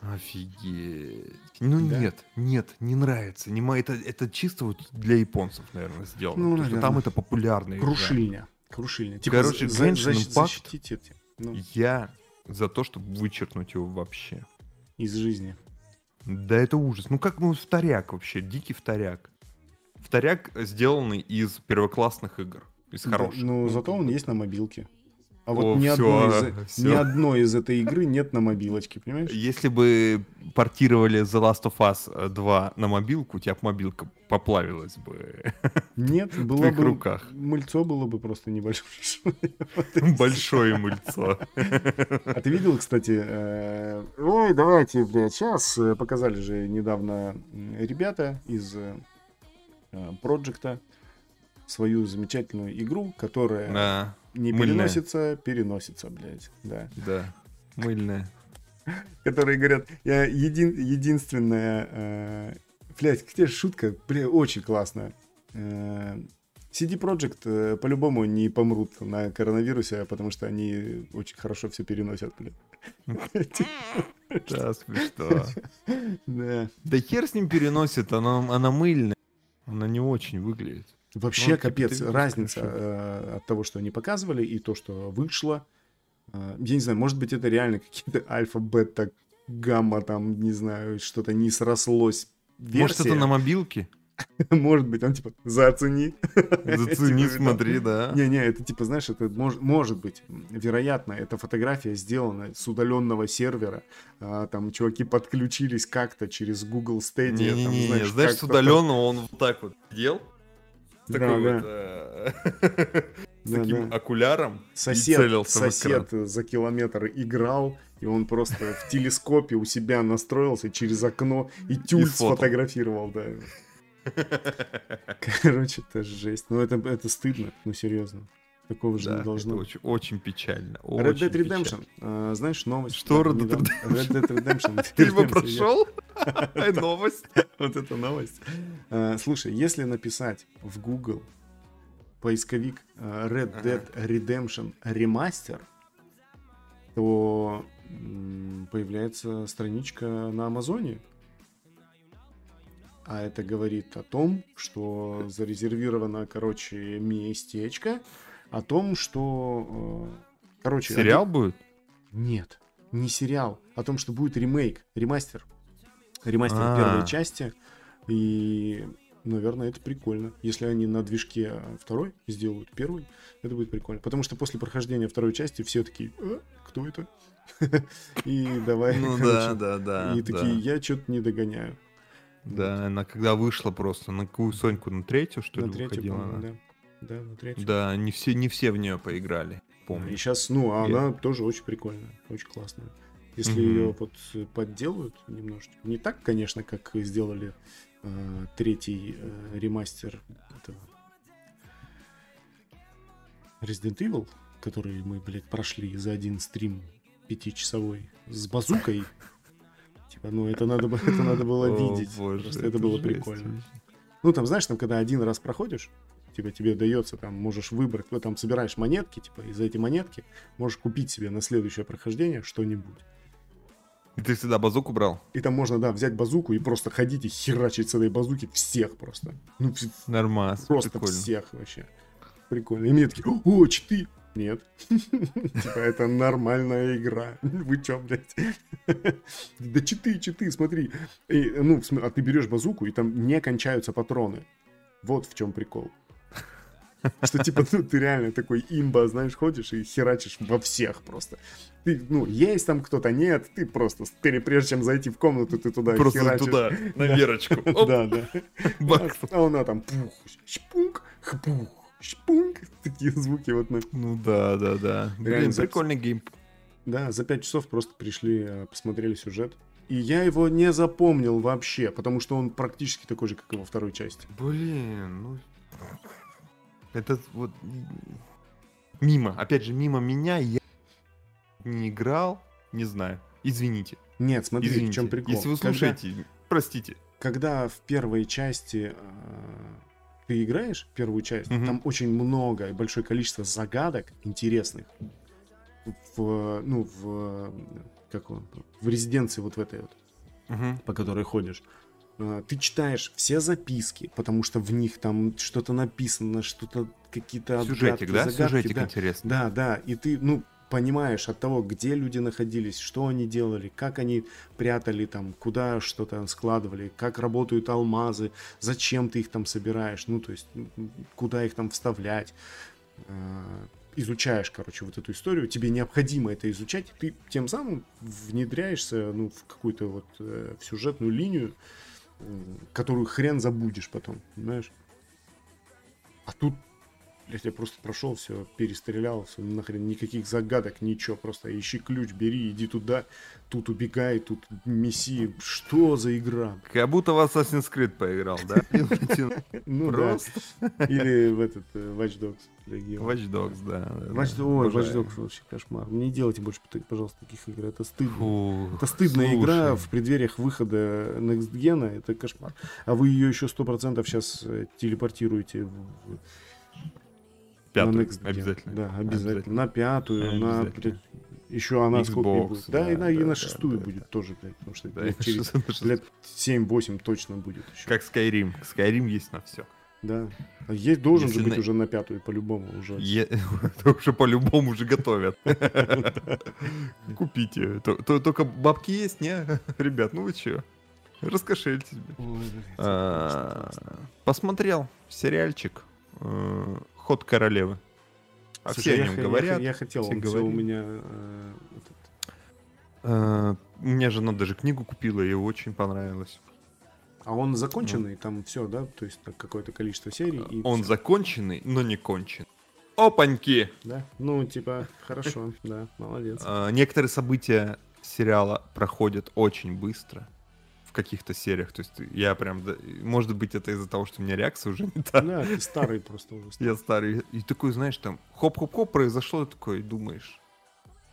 Офигеть. Ну да? нет, нет, не нравится. Не, это, это чисто вот для японцев, наверное, сделано. Ну, наверное. Что там это популярно. Крушильня. Крушильня. Типа, Короче, за- Impact- защитить эти, ну, Я за то, чтобы вычеркнуть его вообще. из жизни. Да это ужас. Ну как, ну вторяк вообще, дикий вторяк. Вторяк сделанный из первоклассных игр, из Да, хороших. ну, зато он есть на мобилке. А вот О, ни, всё, одной из, всё. ни одной из этой игры нет на мобилочке, понимаешь? Если бы портировали The Last of Us 2 на мобилку, у тебя мобилка поплавилась бы Нет, было бы... руках. Мыльцо было бы просто небольшое. Большое мыльцо. А ты видел, кстати, э, ой, давайте, блядь, сейчас показали же недавно ребята из э, Проджекта свою замечательную игру, которая Да, не мыльная. переносится, переносится, блядь, да. да. Мыльная. Которые говорят, я един, единственная, э, блядь, где шутка, бля, очень классная. Э, CD Projekt э, по-любому не помрут на коронавирусе, потому что они очень хорошо все переносят, блядь. Да, смешно. Да. Да хер с ним переносит, она, она мыльная. Она не очень выглядит. Вообще Ну, капец, ты разница э, от того, что они показывали, и то, что вышло. Э, я не знаю, может быть, это реально какие-то альфа, бета, гамма, там, не знаю, что-то не срослось. Может, это Версия. на мобилке? Может быть, он типа, зацени. Зацени, Типа, смотри, да. Не-не, это типа, знаешь, это мож- может быть, вероятно, эта фотография сделана с удаленного сервера. А, там чуваки подключились как-то через Google Stadia. Не-не-не, знаешь, с удаленного он вот так вот сидел. С такой да. вот, э, с Да, таким да. окуляром. и Сосед, целился в экран. сосед за километр играл, и он просто в телескопе у себя настроился через окно и тюль сфотал. сфотографировал, да. Короче, это жесть. Ну, это, это стыдно, ну, серьезно. Такого же Да, не это должно. очень, очень печально. Red Dead Redemption. печально. А, знаешь, новость. Что Red Dead недавно. Red Dead Redemption. Ты его прошел? Новость. Вот это новость. А, Слушай, если написать в Google поисковик а, Red Dead Redemption Remaster, то появляется страничка на Амазоне. А это говорит о том, что зарезервировано, короче, местечко, о том, что... э, Короче, Сериал будет? нет, не сериал. О том, что будет ремейк, ремастер. Ремастер А. первой части. И, наверное, это прикольно. Если они на движке второй сделают первый, это будет прикольно. Потому что после прохождения второй части все такие, «А, кто это? И давай, Ну да, да, да. И такие, я что-то не догоняю. Да, она когда вышла просто, на какую Соньку, на третью, что На ли, третью, выходила она? Да. На третью. Да, не все, не все в нее поиграли, И помню. сейчас, ну, а она тоже очень прикольная, очень классная. Если Мгм. ее вот э, подделают немножечко. Не так, конечно, как сделали э, третий э, ремастер этого Resident Evil, который мы, блядь, прошли за один стрим пятичасовой с базукой. Типа, ну, это надо, это надо было видеть. Просто это было прикольно. Ну, там, знаешь, там, когда один раз проходишь, типа, тебе дается, там, можешь выбрать, ну, там, собираешь монетки, типа, и за эти монетки можешь купить себе на следующее прохождение что-нибудь. И ты всегда базуку брал? И там можно, да, взять базуку и просто ходить и херачить с этой базуки всех просто. Ну, Нормас, просто прикольно. всех вообще. Прикольно. И мне такие, о, читы! Нет. Типа, это нормальная игра. Вы чё, блядь? Да читы, читы, смотри. Ну, а ты берешь базуку, и там не кончаются патроны. Вот в чем прикол. Что типа, ну, ты реально такой имба, знаешь, ходишь и херачишь во всех просто. Ты, ну, есть там кто-то, нет, ты просто, прежде чем зайти в комнату, ты туда Просто херачишь. туда, на Верочку. Да, да. бах. А она там пух, шпунг, хпух, шпунг. Такие звуки вот мы. Ну да, да, да. Блин, прикольный гейм. Да, за пять часов просто пришли, э, посмотрели сюжет. И я его не запомнил вообще, потому что он практически такой же, как и во второй части. Блин, ну... Это вот... Мимо, опять же, мимо меня я не играл, не знаю. Извините. Нет, смотри, Извините. в чем прикол. Если вы Когда- слушаете, простите. когда в первой части э, ты играешь первую часть, Мгм. там очень много и большое количество загадок интересных в ну в как он, в резиденции вот в этой вот Мгм. по которой ходишь ты читаешь все записки, потому что в них там что-то написано, что-то какие-то Сюжетик, отгадки, да? загадки, Сюжетик да. интересный. Да, да, и ты, ну, понимаешь от того, где люди находились, что они делали, как они прятали там, куда что-то складывали, как работают алмазы, зачем ты их там собираешь, ну, то есть, куда их там вставлять. Э, изучаешь, короче, вот эту историю, тебе необходимо это изучать, ты тем самым внедряешься, ну, в какую-то вот э, в сюжетную линию, которую хрен забудешь потом, понимаешь? А тут Блять, я просто прошел, все, перестрелял, все, нахрен никаких загадок, ничего, просто ищи ключ, бери, иди туда, тут убегай, тут месси. Что за игра? Как будто в Assassin's Creed поиграл, да? Ну Просто. Или в этот э, Watch Dogs. Watch Dogs, да. Ой, Watch Dogs вообще кошмар. Не делайте больше, пожалуйста, таких игр. Это стыдно. Это стыдная игра в преддвериях выхода Next Gen. Это кошмар. А вы ее еще сто процентов сейчас телепортируете Пятую, на Next обязательно. Да, обязательно. обязательно. На пятую, на, блядь, еще она Xbox, сколько будет? Да, да, и на, да, и на шестую да, будет да. тоже, блядь, потому что да, через лет 7-8 точно будет еще. Как Skyrim. Skyrim есть на все. Да. А есть должен Если же быть на... уже на пятую, по-любому уже. Е... уже по-любому уже готовят. Купите. Только бабки есть, не? Ребят, ну вы че? Раскошельте. А, посмотрел сериальчик э, ход королевы. А Слушай, все о нем я, говорят. Я, я хотел, все он говорили. у меня... Э, этот... э, у меня жена даже книгу купила, ей очень понравилось. А он законченный, ну. там все, да? То есть какое-то количество серий. И он все. законченный, но не кончен. Опаньки! Да, ну, типа, хорошо, да, молодец. А, некоторые события сериала проходят очень быстро в каких-то сериях. То есть я прям... Может быть, это из-за того, что у меня реакция уже не та. Да, ты старый просто уже. Я старый. И такой, знаешь, там хоп-хоп-хоп произошло, такой, думаешь,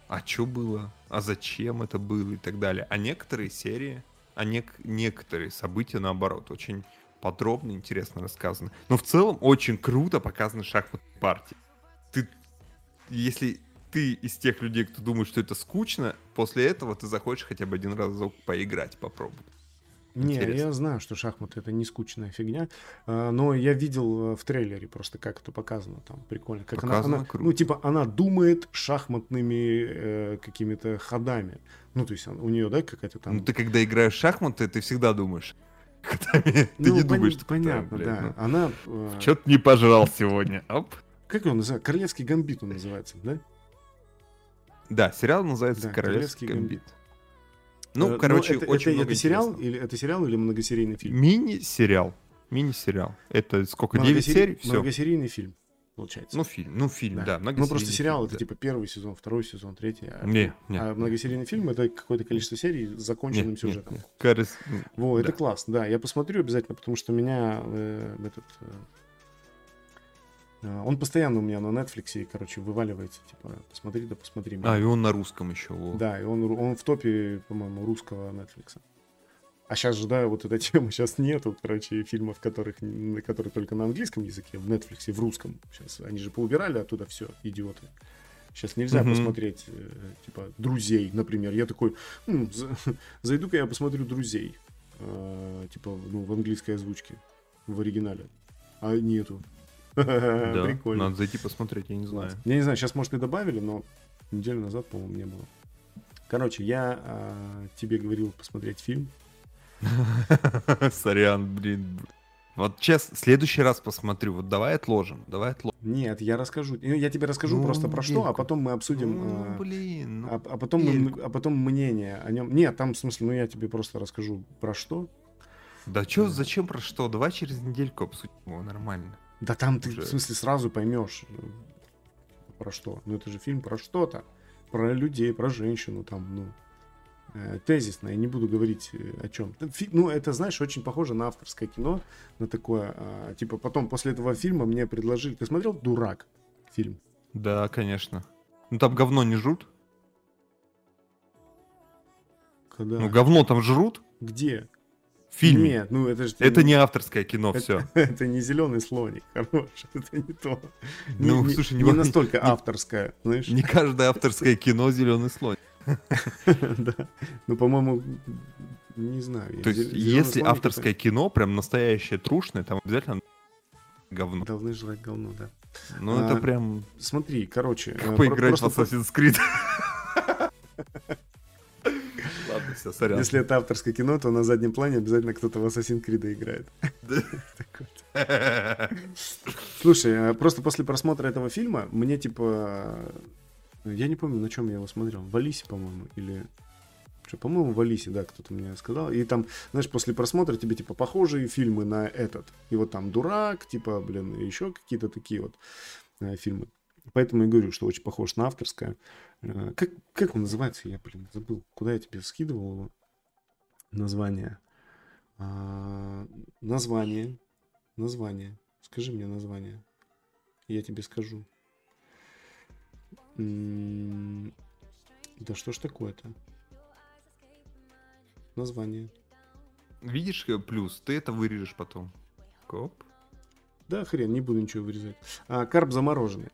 а что было? А зачем это было? И так далее. А некоторые серии, а нек- некоторые события, наоборот, очень подробно, интересно рассказаны. Но в целом очень круто показаны шахматные партии. Ты, если ты из тех людей, кто думает, что это скучно, после этого ты захочешь хотя бы один раз поиграть, попробовать. Не, я знаю, что шахматы это не скучная фигня, а, но я видел э, в трейлере просто как это показано там прикольно, как показано она, она ну типа она думает шахматными э, какими-то ходами, ну то есть у нее да какая-то там. Ну ты когда играешь в шахматы, ты всегда думаешь. Ходами. Ну, ты не пон- думаешь, что понятно, блин, да. Ну, она. Э... Что-то не пожрал сегодня. Оп. Как он называется? Королевский гамбит он называется, да? Да, сериал называется да, Королевский, Королевский гамбит. гамбит. Ну, э, короче, это, очень это, много это сериал или это сериал или многосерийный фильм? Мини-сериал. Мини-сериал. Это сколько? 9 серий? Все. Многосерийный фильм, получается. Ну, фильм. Ну, фильм, да. да ну, просто сериал фильм, это да. типа первый сезон, второй сезон, третий. А, не, не. а многосерийный фильм это какое-то количество серий с законченным не, сюжетом. Не, не. Кажется, Во, да. это классно, да. Я посмотрю обязательно, потому что меня э, этот э, он постоянно у меня на Netflix, короче, вываливается, типа, посмотри, да посмотри. А, и он на русском еще. Во. Да, и он, он в топе, по-моему, русского Netflix. А сейчас же, да, вот эта тема сейчас нету, короче, фильмов, которых, которые только на английском языке, в Netflix, в русском. Сейчас они же поубирали оттуда все, идиоты. Сейчас нельзя mm-hmm. посмотреть, э, типа, друзей, например. Я такой, зайду-ка я посмотрю друзей. Э, типа, ну, в английской озвучке, в оригинале. А нету. Да, Прикольно. Надо зайти посмотреть, я не знаю. Я не знаю, сейчас, может, и добавили, но неделю назад, по-моему, не было. Короче, я а, тебе говорил посмотреть фильм. Сорян, блин. Вот честно, следующий раз посмотрю. Вот давай отложим, давай отложим. Нет, я расскажу. Ну, я тебе расскажу ну, просто про что, а потом мы обсудим. Ну, а, блин. Ну, а, а, потом мы, а потом мнение о нем. Нет, там в смысле, ну я тебе просто расскажу про что. Да что, зачем про что? Давай через недельку обсудим его нормально. Да там ты, в смысле, сразу поймешь, про что. Ну, это же фильм про что-то. Про людей, про женщину, там, ну, э, тезисно. Я не буду говорить э, о чем. Ну, это, знаешь, очень похоже на авторское кино, на такое. А, типа, потом, после этого фильма мне предложили... Ты смотрел «Дурак» фильм? Да, конечно. Ну, там говно не жрут? Когда? Ну, говно там жрут? Где? Фильме. Нет, ну это же... Это не авторское кино, это, все. Это не зеленый слоник, хорош, это не то. Ну, не, слушай, не, не настолько авторское, знаешь. Не каждое авторское кино зеленый слоник. Да. Ну, по-моему, не знаю. То есть, если авторское кино прям настоящее, трушное, там обязательно говно. Должны жрать говно, да. Ну, это прям... Смотри, короче... Как э, поиграть в Assassin's Creed. Все, сорян. Если это авторское кино, то на заднем плане обязательно кто-то в Assassin's Creed играет. Слушай, а просто после просмотра этого фильма мне типа... Я не помню, на чем я его смотрел. В Алисе, по-моему, или... Что, по-моему, в Алисе, да, кто-то мне сказал. И там, знаешь, после просмотра тебе, типа, похожие фильмы на этот. И вот там «Дурак», типа, блин, еще какие-то такие вот э, фильмы. Поэтому я говорю, что очень похож на авторское. Э, как, как он называется? Я, блин, забыл. Куда я тебе скидывал его? Название. А, название. Название. Скажи мне название. Я тебе скажу. Да что ж такое-то? Название. Видишь э, плюс? Ты это вырежешь потом. Коп. Да, хрен, не буду ничего вырезать. А, карп замороженный.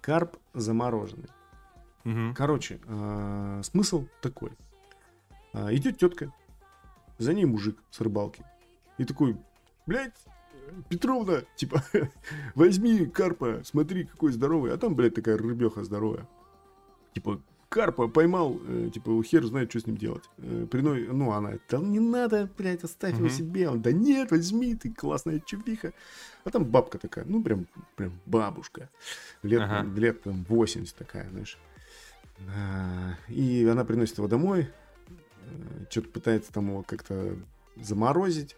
Карп замороженный. Угу. Короче, э, смысл такой. Э, идет тетка, за ней мужик с рыбалки. И такой, блядь, Петровна, типа, возьми карпа, смотри, какой здоровый. А там, блядь, такая рыбеха здоровая. Типа, карпа поймал, э, типа, хер знает, что с ним делать. Э, приной, ну, она, да не надо, блядь, оставь его себе. Он, да нет, возьми, ты классная чувиха. А там бабка такая, ну, прям, прям бабушка. Лет, ага. лет там 80 такая, знаешь. А, и она приносит его домой, э, что-то пытается там его как-то заморозить,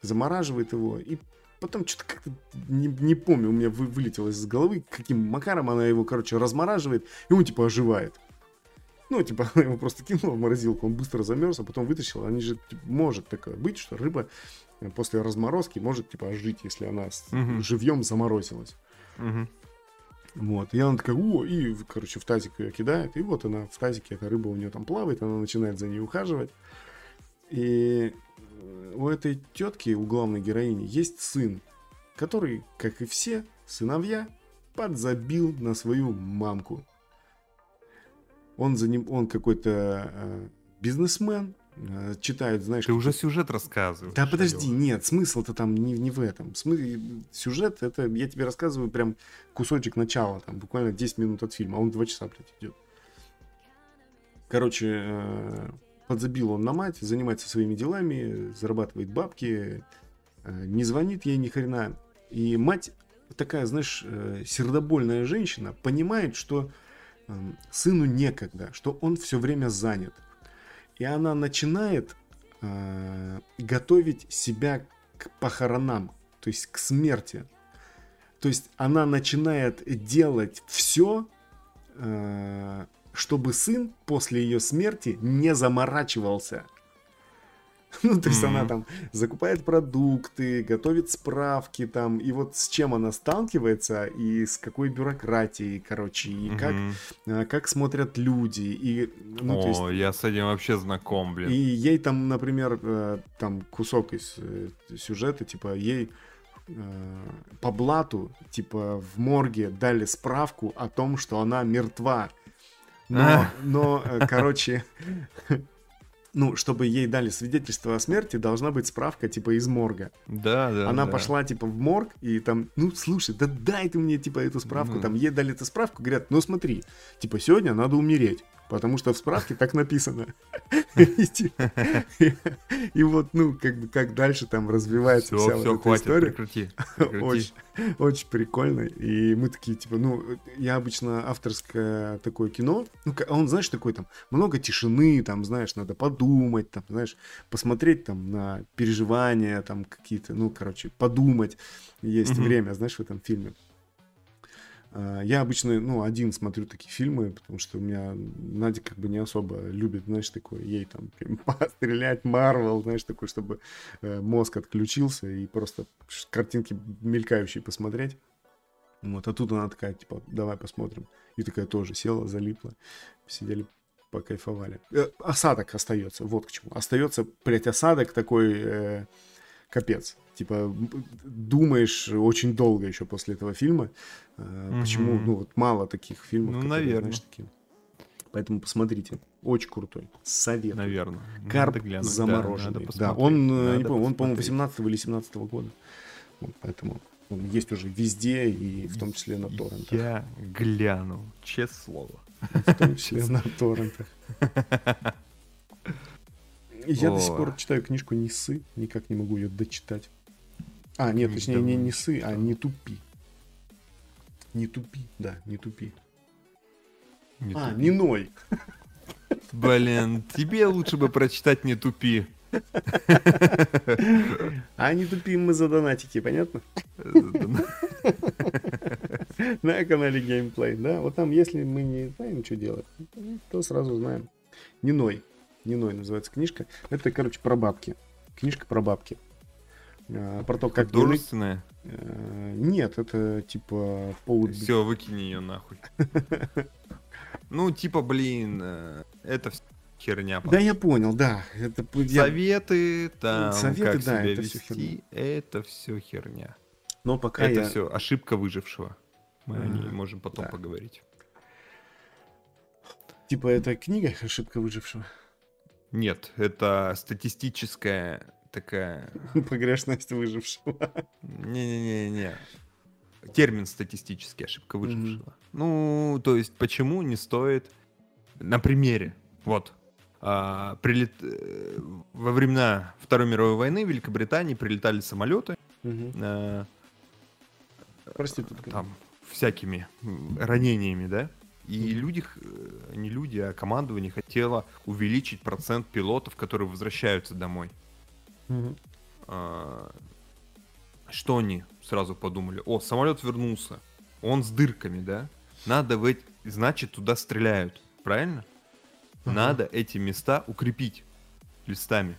замораживает его, и потом что-то как-то не, не помню, у меня вы, вылетело из головы, каким макаром она его, короче, размораживает, и он типа оживает. Ну, типа, она его просто кинула в морозилку, он быстро замерз, а потом вытащил. Они же, типа, может такое быть, что рыба э, после разморозки может, типа, ожить, если она угу. живьем заморозилась. Угу. Вот, и она такая, о, и, короче, в тазик ее кидает, и вот она в тазике, эта рыба у нее там плавает, она начинает за ней ухаживать. И э, у этой тетки, у главной героини, есть сын, который, как и все сыновья, подзабил на свою мамку. Он, за ним, он какой-то э, бизнесмен, э, читает, знаешь... Ты уже сюжет рассказываешь. Да подожди, алё. нет, смысл-то там не, не в этом. Смы... Сюжет, это я тебе рассказываю прям кусочек начала, там буквально 10 минут от фильма, а он 2 часа, блядь, идет. Короче, э, подзабил он на мать, занимается своими делами, зарабатывает бабки, э, не звонит ей ни хрена. И мать такая, знаешь, э, сердобольная женщина, понимает, что сыну некогда, что он все время занят. И она начинает э, готовить себя к похоронам, то есть к смерти. То есть она начинает делать все, э, чтобы сын после ее смерти не заморачивался. Ну, то есть mm-hmm. она там закупает продукты, готовит справки там, и вот с чем она сталкивается, и с какой бюрократией, короче, и mm-hmm. как, а, как смотрят люди, и... Ну, О, есть, я с этим вообще знаком, блин. И ей там, например, э, там кусок из э, сюжета, типа, ей э, по блату, типа, в морге дали справку о том, что она мертва. Но, но короче, ну, чтобы ей дали свидетельство о смерти, должна быть справка, типа, из морга. Да, да. Она да. пошла, типа, в морг, и там, ну, слушай, да дай ты мне, типа, эту справку. Ну. Там ей дали эту справку, говорят, ну, смотри, типа, сегодня надо умереть. Потому что в справке так написано. И вот, ну, как бы, как дальше там развивается вся вот эта история. Очень, прикольно. И мы такие, типа, ну, я обычно авторское такое кино, ну, он, знаешь, такой там, много тишины, там, знаешь, надо подумать, там, знаешь, посмотреть там на переживания, там, какие-то, ну, короче, подумать. Есть время, знаешь, в этом фильме. А, я обычно, ну, один смотрю такие фильмы, потому что у меня Надя как бы не особо любит, знаешь, такое, ей там стрелять, Марвел, знаешь, такой, чтобы э, мозг отключился и просто картинки мелькающие посмотреть. Вот, а тут она такая, типа, давай посмотрим. И такая тоже села, залипла, сидели, покайфовали. Э, осадок остается, вот к чему. Остается, блядь, осадок такой, э, капец. Типа, думаешь очень долго еще после этого фильма. Угу. Почему, ну, вот мало таких фильмов. Ну, которые, наверное. Знаешь, такие... Поэтому посмотрите. Очень крутой. Совет. Наверное. Карп замороженный. Да, да, он, э, надо не помню, он, по-моему, 18 или 17 года. Вот, поэтому он есть уже везде, и в том числе на торрентах. Я гляну, честное слово. В том числе на торрентах. Я до сих пор читаю книжку «Несы», никак не могу ее дочитать. А, нет, точнее, не «Несы», а «Не тупи». «Не тупи», да, «Не тупи». Не а, тупи. не ной. Блин, тебе лучше бы прочитать «Не тупи». А не тупим мы за донатики, понятно? На канале Геймплей, да? Вот там, если мы не знаем, что делать, то сразу знаем. Не ной. Не ной называется книжка. Это, короче, про бабки. Книжка про бабки. А, про то, как... Художественная? Э, нет, это типа полу... Все, выкини ее нахуй. Ну, типа, блин, э, это херня. Да, я понял, да. Это, Советы, там, Советы, как да, себя это вести, все херня. это все херня. Но пока это я... все ошибка выжившего. Мы а, о ней можем потом да. поговорить. Типа, это книга «Ошибка выжившего»? Нет, это статистическая такая... Погрешность выжившего. Не-не-не-не. Термин статистический, ошибка выжившего. Mm-hmm. Ну, то есть, почему не стоит... На примере. Вот. А, прилет... Э, во времена Второй мировой войны в Великобритании прилетали самолеты. Mm-hmm. А... Проститутка. Там всякими ранениями, да? И люди, э, не люди, а командование хотело увеличить процент пилотов, которые возвращаются домой. Угу. А, что они сразу подумали? О, самолет вернулся. Он с дырками, да? Надо в эти... Значит, туда стреляют. Правильно? Угу. Надо эти места укрепить листами.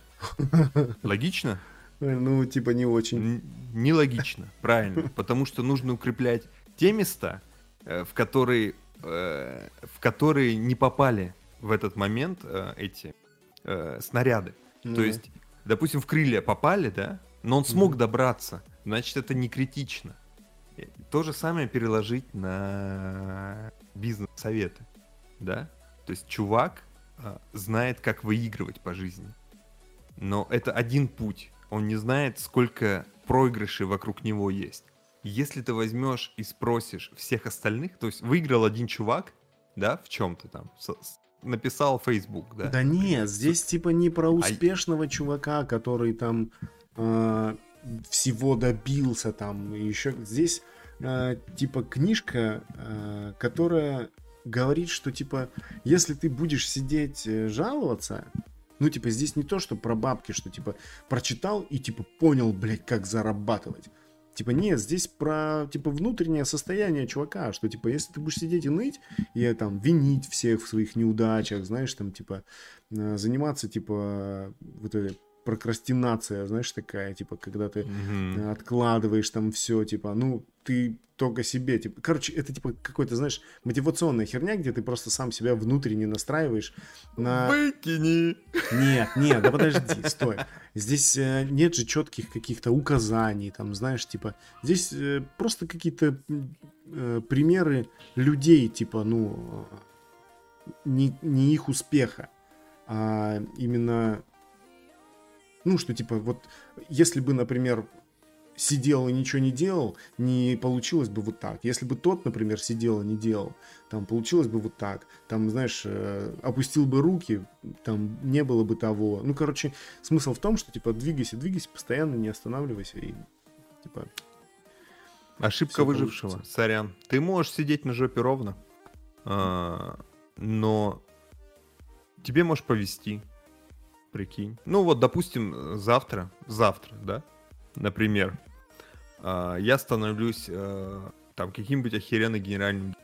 Логично? Ну, типа не очень. Нелогично, правильно. Потому что нужно укреплять те места, э, в которые Э, в которые не попали в этот момент э, эти снаряды. То есть, допустим, в крылья попали, да, но он смог mm-hmm. добраться, значит, это не критично. То же самое переложить на бизнес-советы, да? То есть чувак э, знает, как выигрывать по жизни. Но это один путь. Он не знает, сколько проигрышей вокруг него есть. Если ты возьмешь и спросишь всех остальных, то есть выиграл один чувак, да, в чем-то там, написал Facebook, да? Да нет, здесь типа не про а успешного а... чувака, который там э, всего добился там, еще здесь э, типа книжка, э, которая говорит, что типа если ты будешь сидеть э, жаловаться, ну типа здесь не то, что про бабки, что типа прочитал и типа понял, блядь, как зарабатывать. Типа, нет, здесь про, типа, внутреннее состояние чувака, что, типа, если ты будешь сидеть и ныть, и, там, винить всех в своих неудачах, знаешь, там, типа, э, заниматься, типа, вот этой прокрастинация, знаешь, такая, типа, когда ты mm-hmm. откладываешь там все, типа, ну, ты только себе, типа, короче, это, типа, какой-то, знаешь, мотивационная херня, где ты просто сам себя внутренне настраиваешь на... Выкини! Нет, нет, да подожди, стой. Здесь э, нет же четких каких-то указаний, там, знаешь, типа, здесь э, просто какие-то э, примеры людей, типа, ну, не, не их успеха, а именно ну, что типа, вот если бы, например, сидел и ничего не делал, не получилось бы вот так. Если бы тот, например, сидел и не делал, там получилось бы вот так. Там, знаешь, э, опустил бы руки, там не было бы того. Ну, короче, смысл в том, что, типа, двигайся, двигайся, постоянно не останавливайся и, типа... Ошибка выжившего, получится. сорян. Ты можешь сидеть на жопе ровно, а, но тебе можешь повести Прикинь. Ну вот, допустим, завтра, завтра, да, например, а, я становлюсь э, там каким-нибудь охеренным генеральным...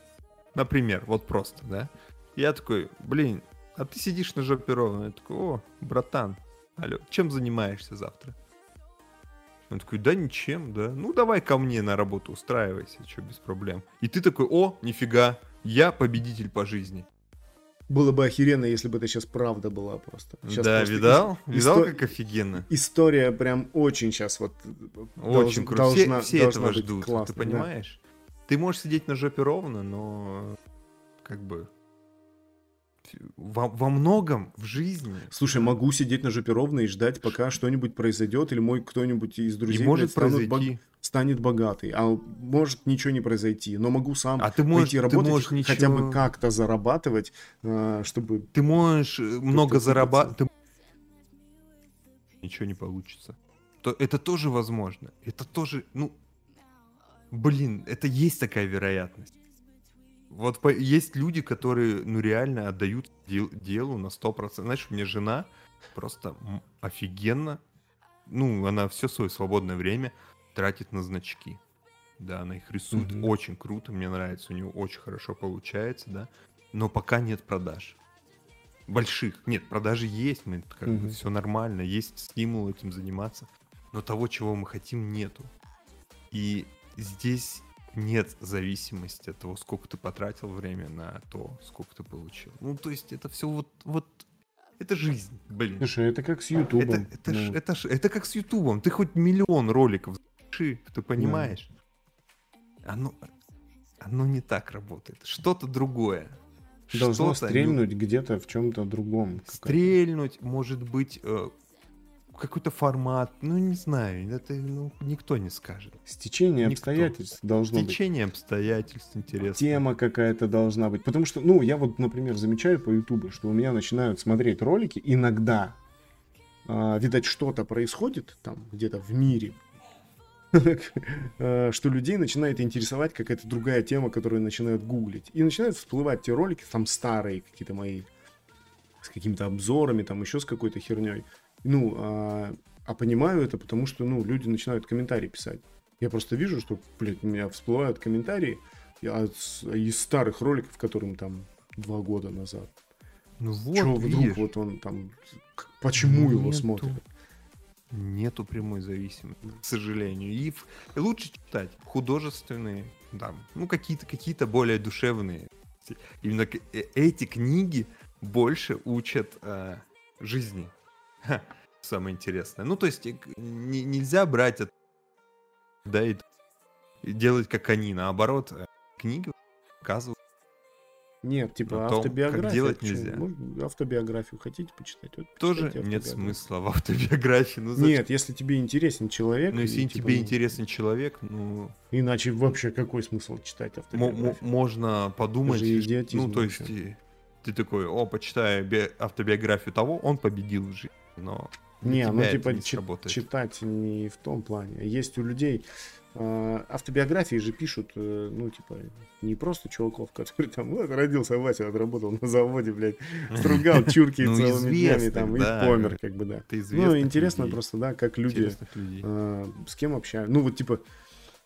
Например, вот просто, да. Я такой, блин, а ты сидишь на жопе ровно. Я такой, о, братан, алло, чем занимаешься завтра? Он такой, да ничем, да. Ну давай ко мне на работу устраивайся, что без проблем. И ты такой, о, нифига, я победитель по жизни. Было бы охеренно, если бы это сейчас правда была просто. Сейчас да, просто видал? Ис- видал, исто- как офигенно? История прям очень сейчас вот Очень круто. Должна, все, все должна этого ждут, классной, ты понимаешь? Да? Ты можешь сидеть на жопе ровно, но как бы во, во многом в жизни... Слушай, могу сидеть на жопе ровно и ждать, пока что-нибудь произойдет, или мой кто-нибудь из друзей и может блядь, произойти. бог- станет богатый. А может ничего не произойти. Но могу сам А ты можешь, пойти ты работать, можешь и хотя ничего- бы как-то зарабатывать, э, чтобы... Ты можешь э, много зарабатывать. Ничего не получится. То это тоже возможно. Это тоже, ну, блин, это есть такая вероятность. Вот по- есть люди, которые, ну, реально отдают дел- делу на 100%. Знаешь, у меня жена просто офигенно, ну, она все свое свободное время тратит на значки. Да, она их рисует Мгм. очень круто, мне нравится, у нее очень хорошо получается, да. Но пока нет продаж. Больших. Нет, продажи есть, мы как бы Мгм. все нормально, есть стимул этим заниматься. Но того, чего мы хотим, нету. И здесь нет зависимости от того, сколько ты потратил время на то, сколько ты получил. Ну, то есть это все вот, вот это жизнь, блин. Слушай, это как с Ютубом. Это, это, Ну, это, ж- это как с Ютубом. Ты хоть миллион роликов запиши, ты понимаешь? Оно, оно не так работает. Что-то другое. Должно Что-то стрельнуть где-то в чем-то другом. Стрельнуть, может быть, э, какой-то формат. Ну, не знаю, это ну, никто не скажет. Стечение Никто. обстоятельств должно быть. Течение обстоятельств интересно. Тема какая-то должна быть. Потому что, ну, я вот, например, замечаю по Ютубу, что у меня начинают смотреть ролики иногда. а, видать, что-то происходит там где-то в мире, э, что людей начинает интересовать какая-то другая тема, которую начинают гуглить. И начинают всплывать те ролики, там старые какие-то мои, с какими-то обзорами, там еще с какой-то херней. Ну, а, а понимаю это, потому что, ну, люди начинают комментарии писать. Я просто вижу, что, блядь, у меня всплывают комментарии с- из старых роликов, которым там два года назад. Ну вот, Чего вдруг видишь, вот он там... Почему его Нету. смотрят? Нету прямой зависимости, к сожалению. И, лучше читать художественные, там, ну, какие-то какие более душевные. Именно э- эти книги больше учат э, жизни. Самое интересное. Ну, то есть э, не- нельзя брать от... Да, и, делать как они. Наоборот, э, книги показывают. Нет, типа том, как автобиография. делать почему? нельзя. Можно автобиографию хотите почитать? Вот Тоже нет автобиографию. смысла в автобиографии. Ну, зачем? Нет, если тебе интересен человек... Ну, если и, типа, тебе ну, интересен человек, ну, Иначе вообще какой смысл читать автобиографию? можно подумать, Это же идиотизм ну, то есть, и- ты такой, о, почитаю би- автобиографию того, он победил в жизни, но Не, ну типа не чит- читать не в том плане. Есть у людей э, автобиографии же пишут, э, ну типа не просто чуваков, которые там вот родился Вася, отработал на заводе, блядь, стругал чурки Ну, целыми днями там и помер, как бы да. Ну интересно просто, да, как люди э, с кем общаются. Ну вот типа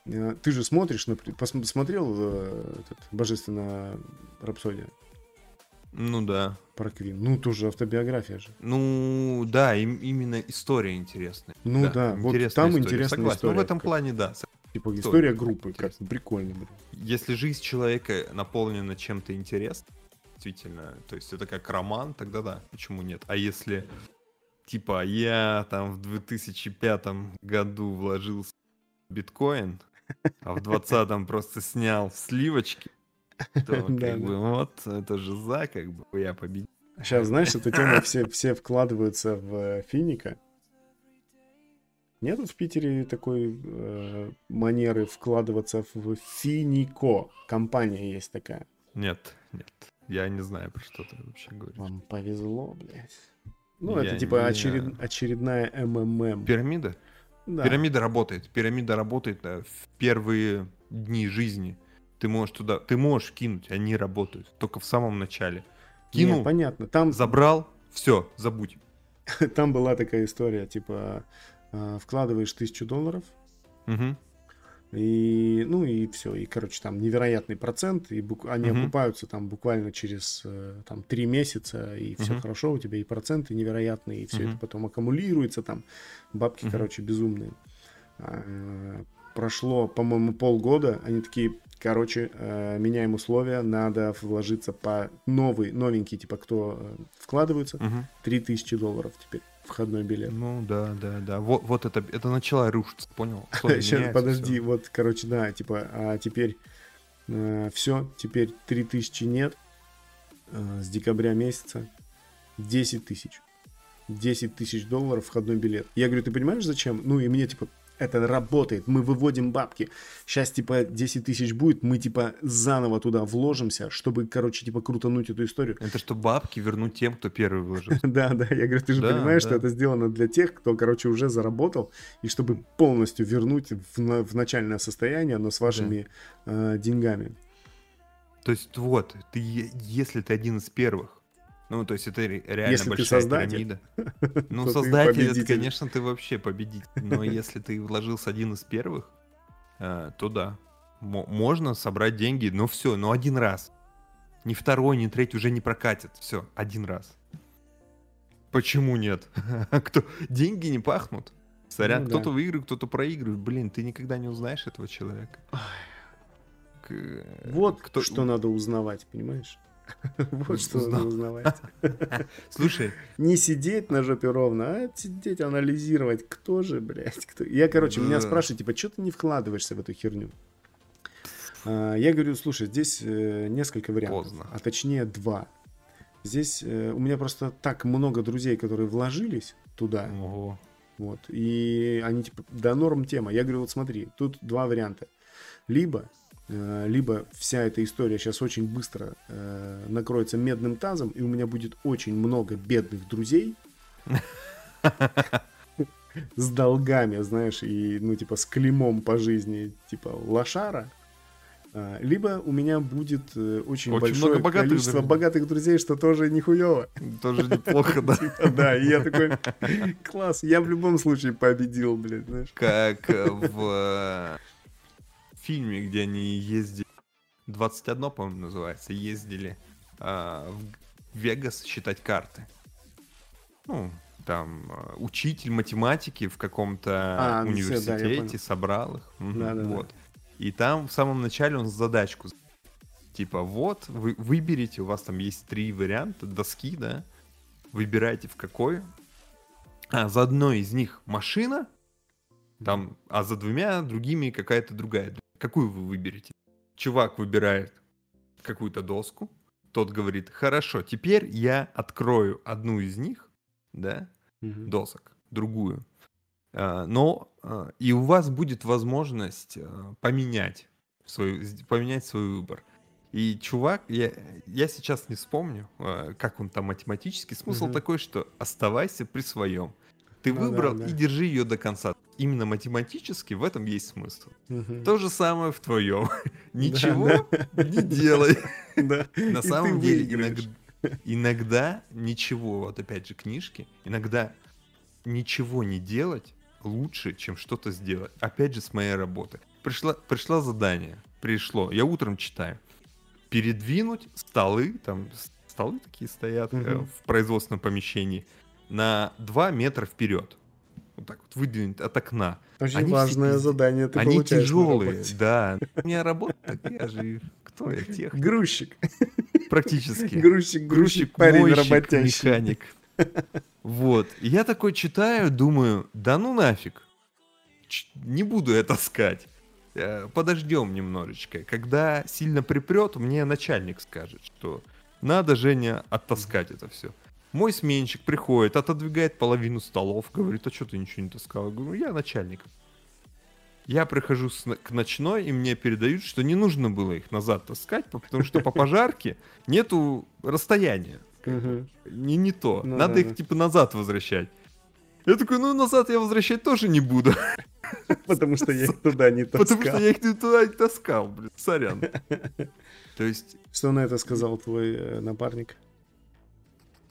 э, ты же смотришь, например, посмотрел э, этот, божественная рапсодия Ну да. про Квин? Ну тоже автобиография же. Ну да, им, именно история интересная. Ну да, вот там интересная Согласен. Ну, история. в этом Как- плане, да. Типа История история группы, как интересная. прикольно, блин. Если жизнь человека наполнена чем-то интересным, действительно, то есть это как роман, тогда да, почему нет? А если, типа, я там в 2005 году вложился в биткоин, а в 2020 просто снял сливочки, то как бы вот, это же за, как бы, я победил. Сейчас, знаешь, эту тему все, все вкладываются в э, финика. Нету в Питере такой э, манеры вкладываться в финико. Компания есть такая. Нет, нет, я не знаю, про что ты вообще говоришь. Вам повезло, блядь. Ну, Я это типа не очеред- очередная МММ. Пирамида? Да. Пирамида работает. Пирамида работает э, в первые дни жизни. Ты можешь туда, ты можешь кинуть, они работают. Только в самом начале. Кинул, понятно. Там, забрал, все, забудь. там была такая история, типа, э, вкладываешь тысячу долларов, Мгм. И, ну и все, и, короче, там невероятный процент, и бук- они Мгм. окупаются там буквально через э, там три месяца, и все Мгм. хорошо, у тебя и проценты невероятные, и все Мгм. это потом аккумулируется, там бабки, Мгм. короче, безумные. Прошло, по-моему, полгода, они такие, короче, э, меняем условия, надо вложиться по новый, новенький, типа, кто э, вкладываются, Мгм. 3000 долларов теперь входной билет. Ну да, да, да. Вот, вот это, это начало рушиться, понял? Сейчас, подожди, всё. вот, короче, да, типа, а теперь все, теперь 3000 нет. э, с декабря месяца 10 тысяч. 10 тысяч долларов входной билет. Я говорю, ты понимаешь, зачем? Ну, и мне, типа, это работает, мы выводим бабки. Сейчас, типа, 10 тысяч будет, мы, типа, заново туда вложимся, чтобы, короче, типа, крутануть эту историю. Это что бабки вернуть тем, кто первый вложил. Да, да, я говорю, ты же понимаешь, что это сделано для тех, кто, короче, уже заработал, и чтобы полностью вернуть в начальное состояние, но с вашими э, деньгами. То есть вот, ты, если ты один из первых, ну, то есть это реально если большая ты пирамида. Ну, создатель, это, конечно, ты вообще победитель. Но если ты вложился один из первых, э, то да. Можно собрать деньги, но все, но один раз. Ни второй, ни третий уже не прокатит. Все, один раз. Почему нет? Кто? Деньги не пахнут. Сорян, ну, кто-то да. выигрывает, кто-то проигрывает. Блин, ты никогда не узнаешь этого человека. Вот кто... что надо узнавать, понимаешь? Вот что надо узнавать. Слушай. Не сидеть на жопе ровно, а сидеть, анализировать, кто же, блядь, кто. Я, короче, меня спрашивают, типа, что ты не вкладываешься в эту херню? А, я говорю, слушай, здесь э, несколько вариантов, а точнее два. Здесь э, у меня просто так много друзей, которые вложились туда. Ого. Вот. И они типа, да, норм тема. Я говорю, вот смотри, тут два варианта. Либо либо вся эта история сейчас очень быстро э, накроется медным тазом, и у меня будет очень много бедных друзей с долгами, знаешь, и, ну, типа, с клеймом по жизни, типа, лошара. А, либо у меня будет э, очень, очень большое много богатых количество друзей. богатых друзей, что тоже нихуево. Тоже неплохо, да. Типа, да, и я такой, класс, я в любом случае победил, блядь, знаешь. Как в фильме, где они ездили, 21, по-моему, называется, ездили а, в Вегас считать карты. Ну, там а, учитель математики в каком-то а, университете да, собрал их. Да, да, вот. Да. И там в самом начале он задачку типа вот вы выберите, у вас там есть три варианта доски, да, выбирайте в какой. А за одной из них машина, там, а за двумя другими какая-то другая. Какую вы выберете? Чувак выбирает какую-то доску, тот говорит, хорошо, теперь я открою одну из них, да, угу. досок, другую. А, но а, и у вас будет возможность а, поменять свой, поменять свой выбор. И чувак, я, я сейчас не вспомню, как он там математический. Смысл угу. такой, что оставайся при своем. Ты ну, выбрал да, да. и держи ее до конца. Именно математически в этом есть смысл. Угу. То же самое в твоем. Ничего не делай. На самом деле иногда ничего, вот опять же книжки, иногда ничего не делать лучше, чем что-то сделать. Опять же, с моей работы. Пришло, пришло задание, пришло, я утром читаю. Передвинуть столы, там столы такие стоят угу. в производственном помещении, на 2 метра вперед. Вот так вот выдвинуть от окна. Очень Они важное все, задание ты Они тяжелые, да. У меня работа такая же. Кто я? Тех. Грузчик. Практически. Грузчик, грузчик, парень мойщик, работящий. механик. Вот. И я такой читаю, думаю, да ну нафиг. Не буду это таскать. Э, Подождем немножечко. Когда сильно припрет, мне начальник скажет, что надо, Женя, оттаскать это все. Мой сменщик приходит, отодвигает половину столов, говорит, а что ты ничего не таскал? Я говорю, я начальник. Я прихожу к ночной, и мне передают, что не нужно было их назад таскать, потому что по пожарке нету расстояния. Не, не то. Ну, Надо их типа назад возвращать. Я такой, ну назад я возвращать тоже не буду. Потому что я их туда не таскал. Потому что я их туда не таскал, блин, сорян. То есть... Что на это сказал твой э, напарник?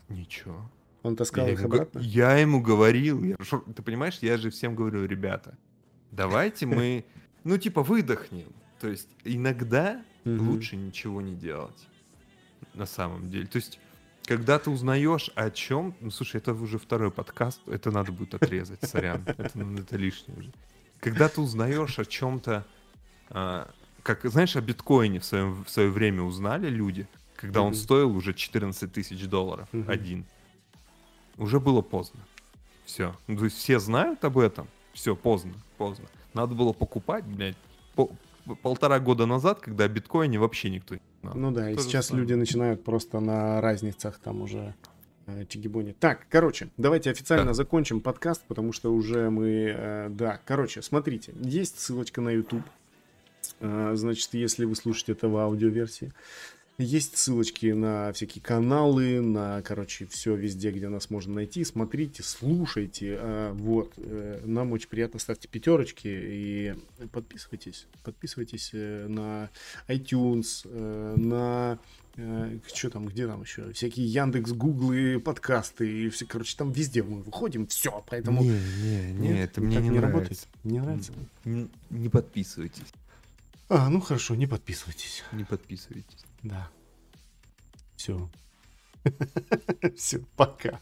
Ничего. Он таскал я их ему, обратно? Я ему говорил. Я, ты понимаешь, я же всем говорю, ребята, давайте мы, ну, типа, выдохнем. То есть иногда лучше ничего не делать. На самом деле. То есть, когда ты узнаешь о чем... Ну, слушай, это уже второй подкаст, это надо будет отрезать, сорян. Это, ну, это лишнее уже. Когда ты узнаешь о чем-то... А, как, знаешь, о биткоине в, своем, в свое время узнали люди, когда он стоил уже 14 тысяч долларов один. Уже было поздно. Все. Ну, то есть все знают об этом. Все, поздно, поздно. Надо было покупать, блядь, по полтора года назад, когда о биткоине вообще никто не Ну да, и сейчас люди начинают просто на разницах там уже э, Чигибони. Так, короче, давайте официально так. закончим подкаст, потому что уже мы... Э, да, короче, смотрите, есть ссылочка на YouTube. Э, значит, если вы слушаете это в аудиоверсии. Есть ссылочки на всякие каналы, на, короче, все везде, где нас можно найти. Смотрите, слушайте. А, вот. Э, нам очень приятно. Ставьте пятерочки и подписывайтесь. Подписывайтесь э, на iTunes, э, на что там, где там еще? Всякие Яндекс, Гуглы, подкасты. И все, короче, там везде мы выходим. Все, поэтому... Не, не, не, Нет, это мне не, не нравится. работает. Не нравится? Не, не подписывайтесь. А, ну хорошо, не подписывайтесь. Не подписывайтесь. Да. Все. Все, пока.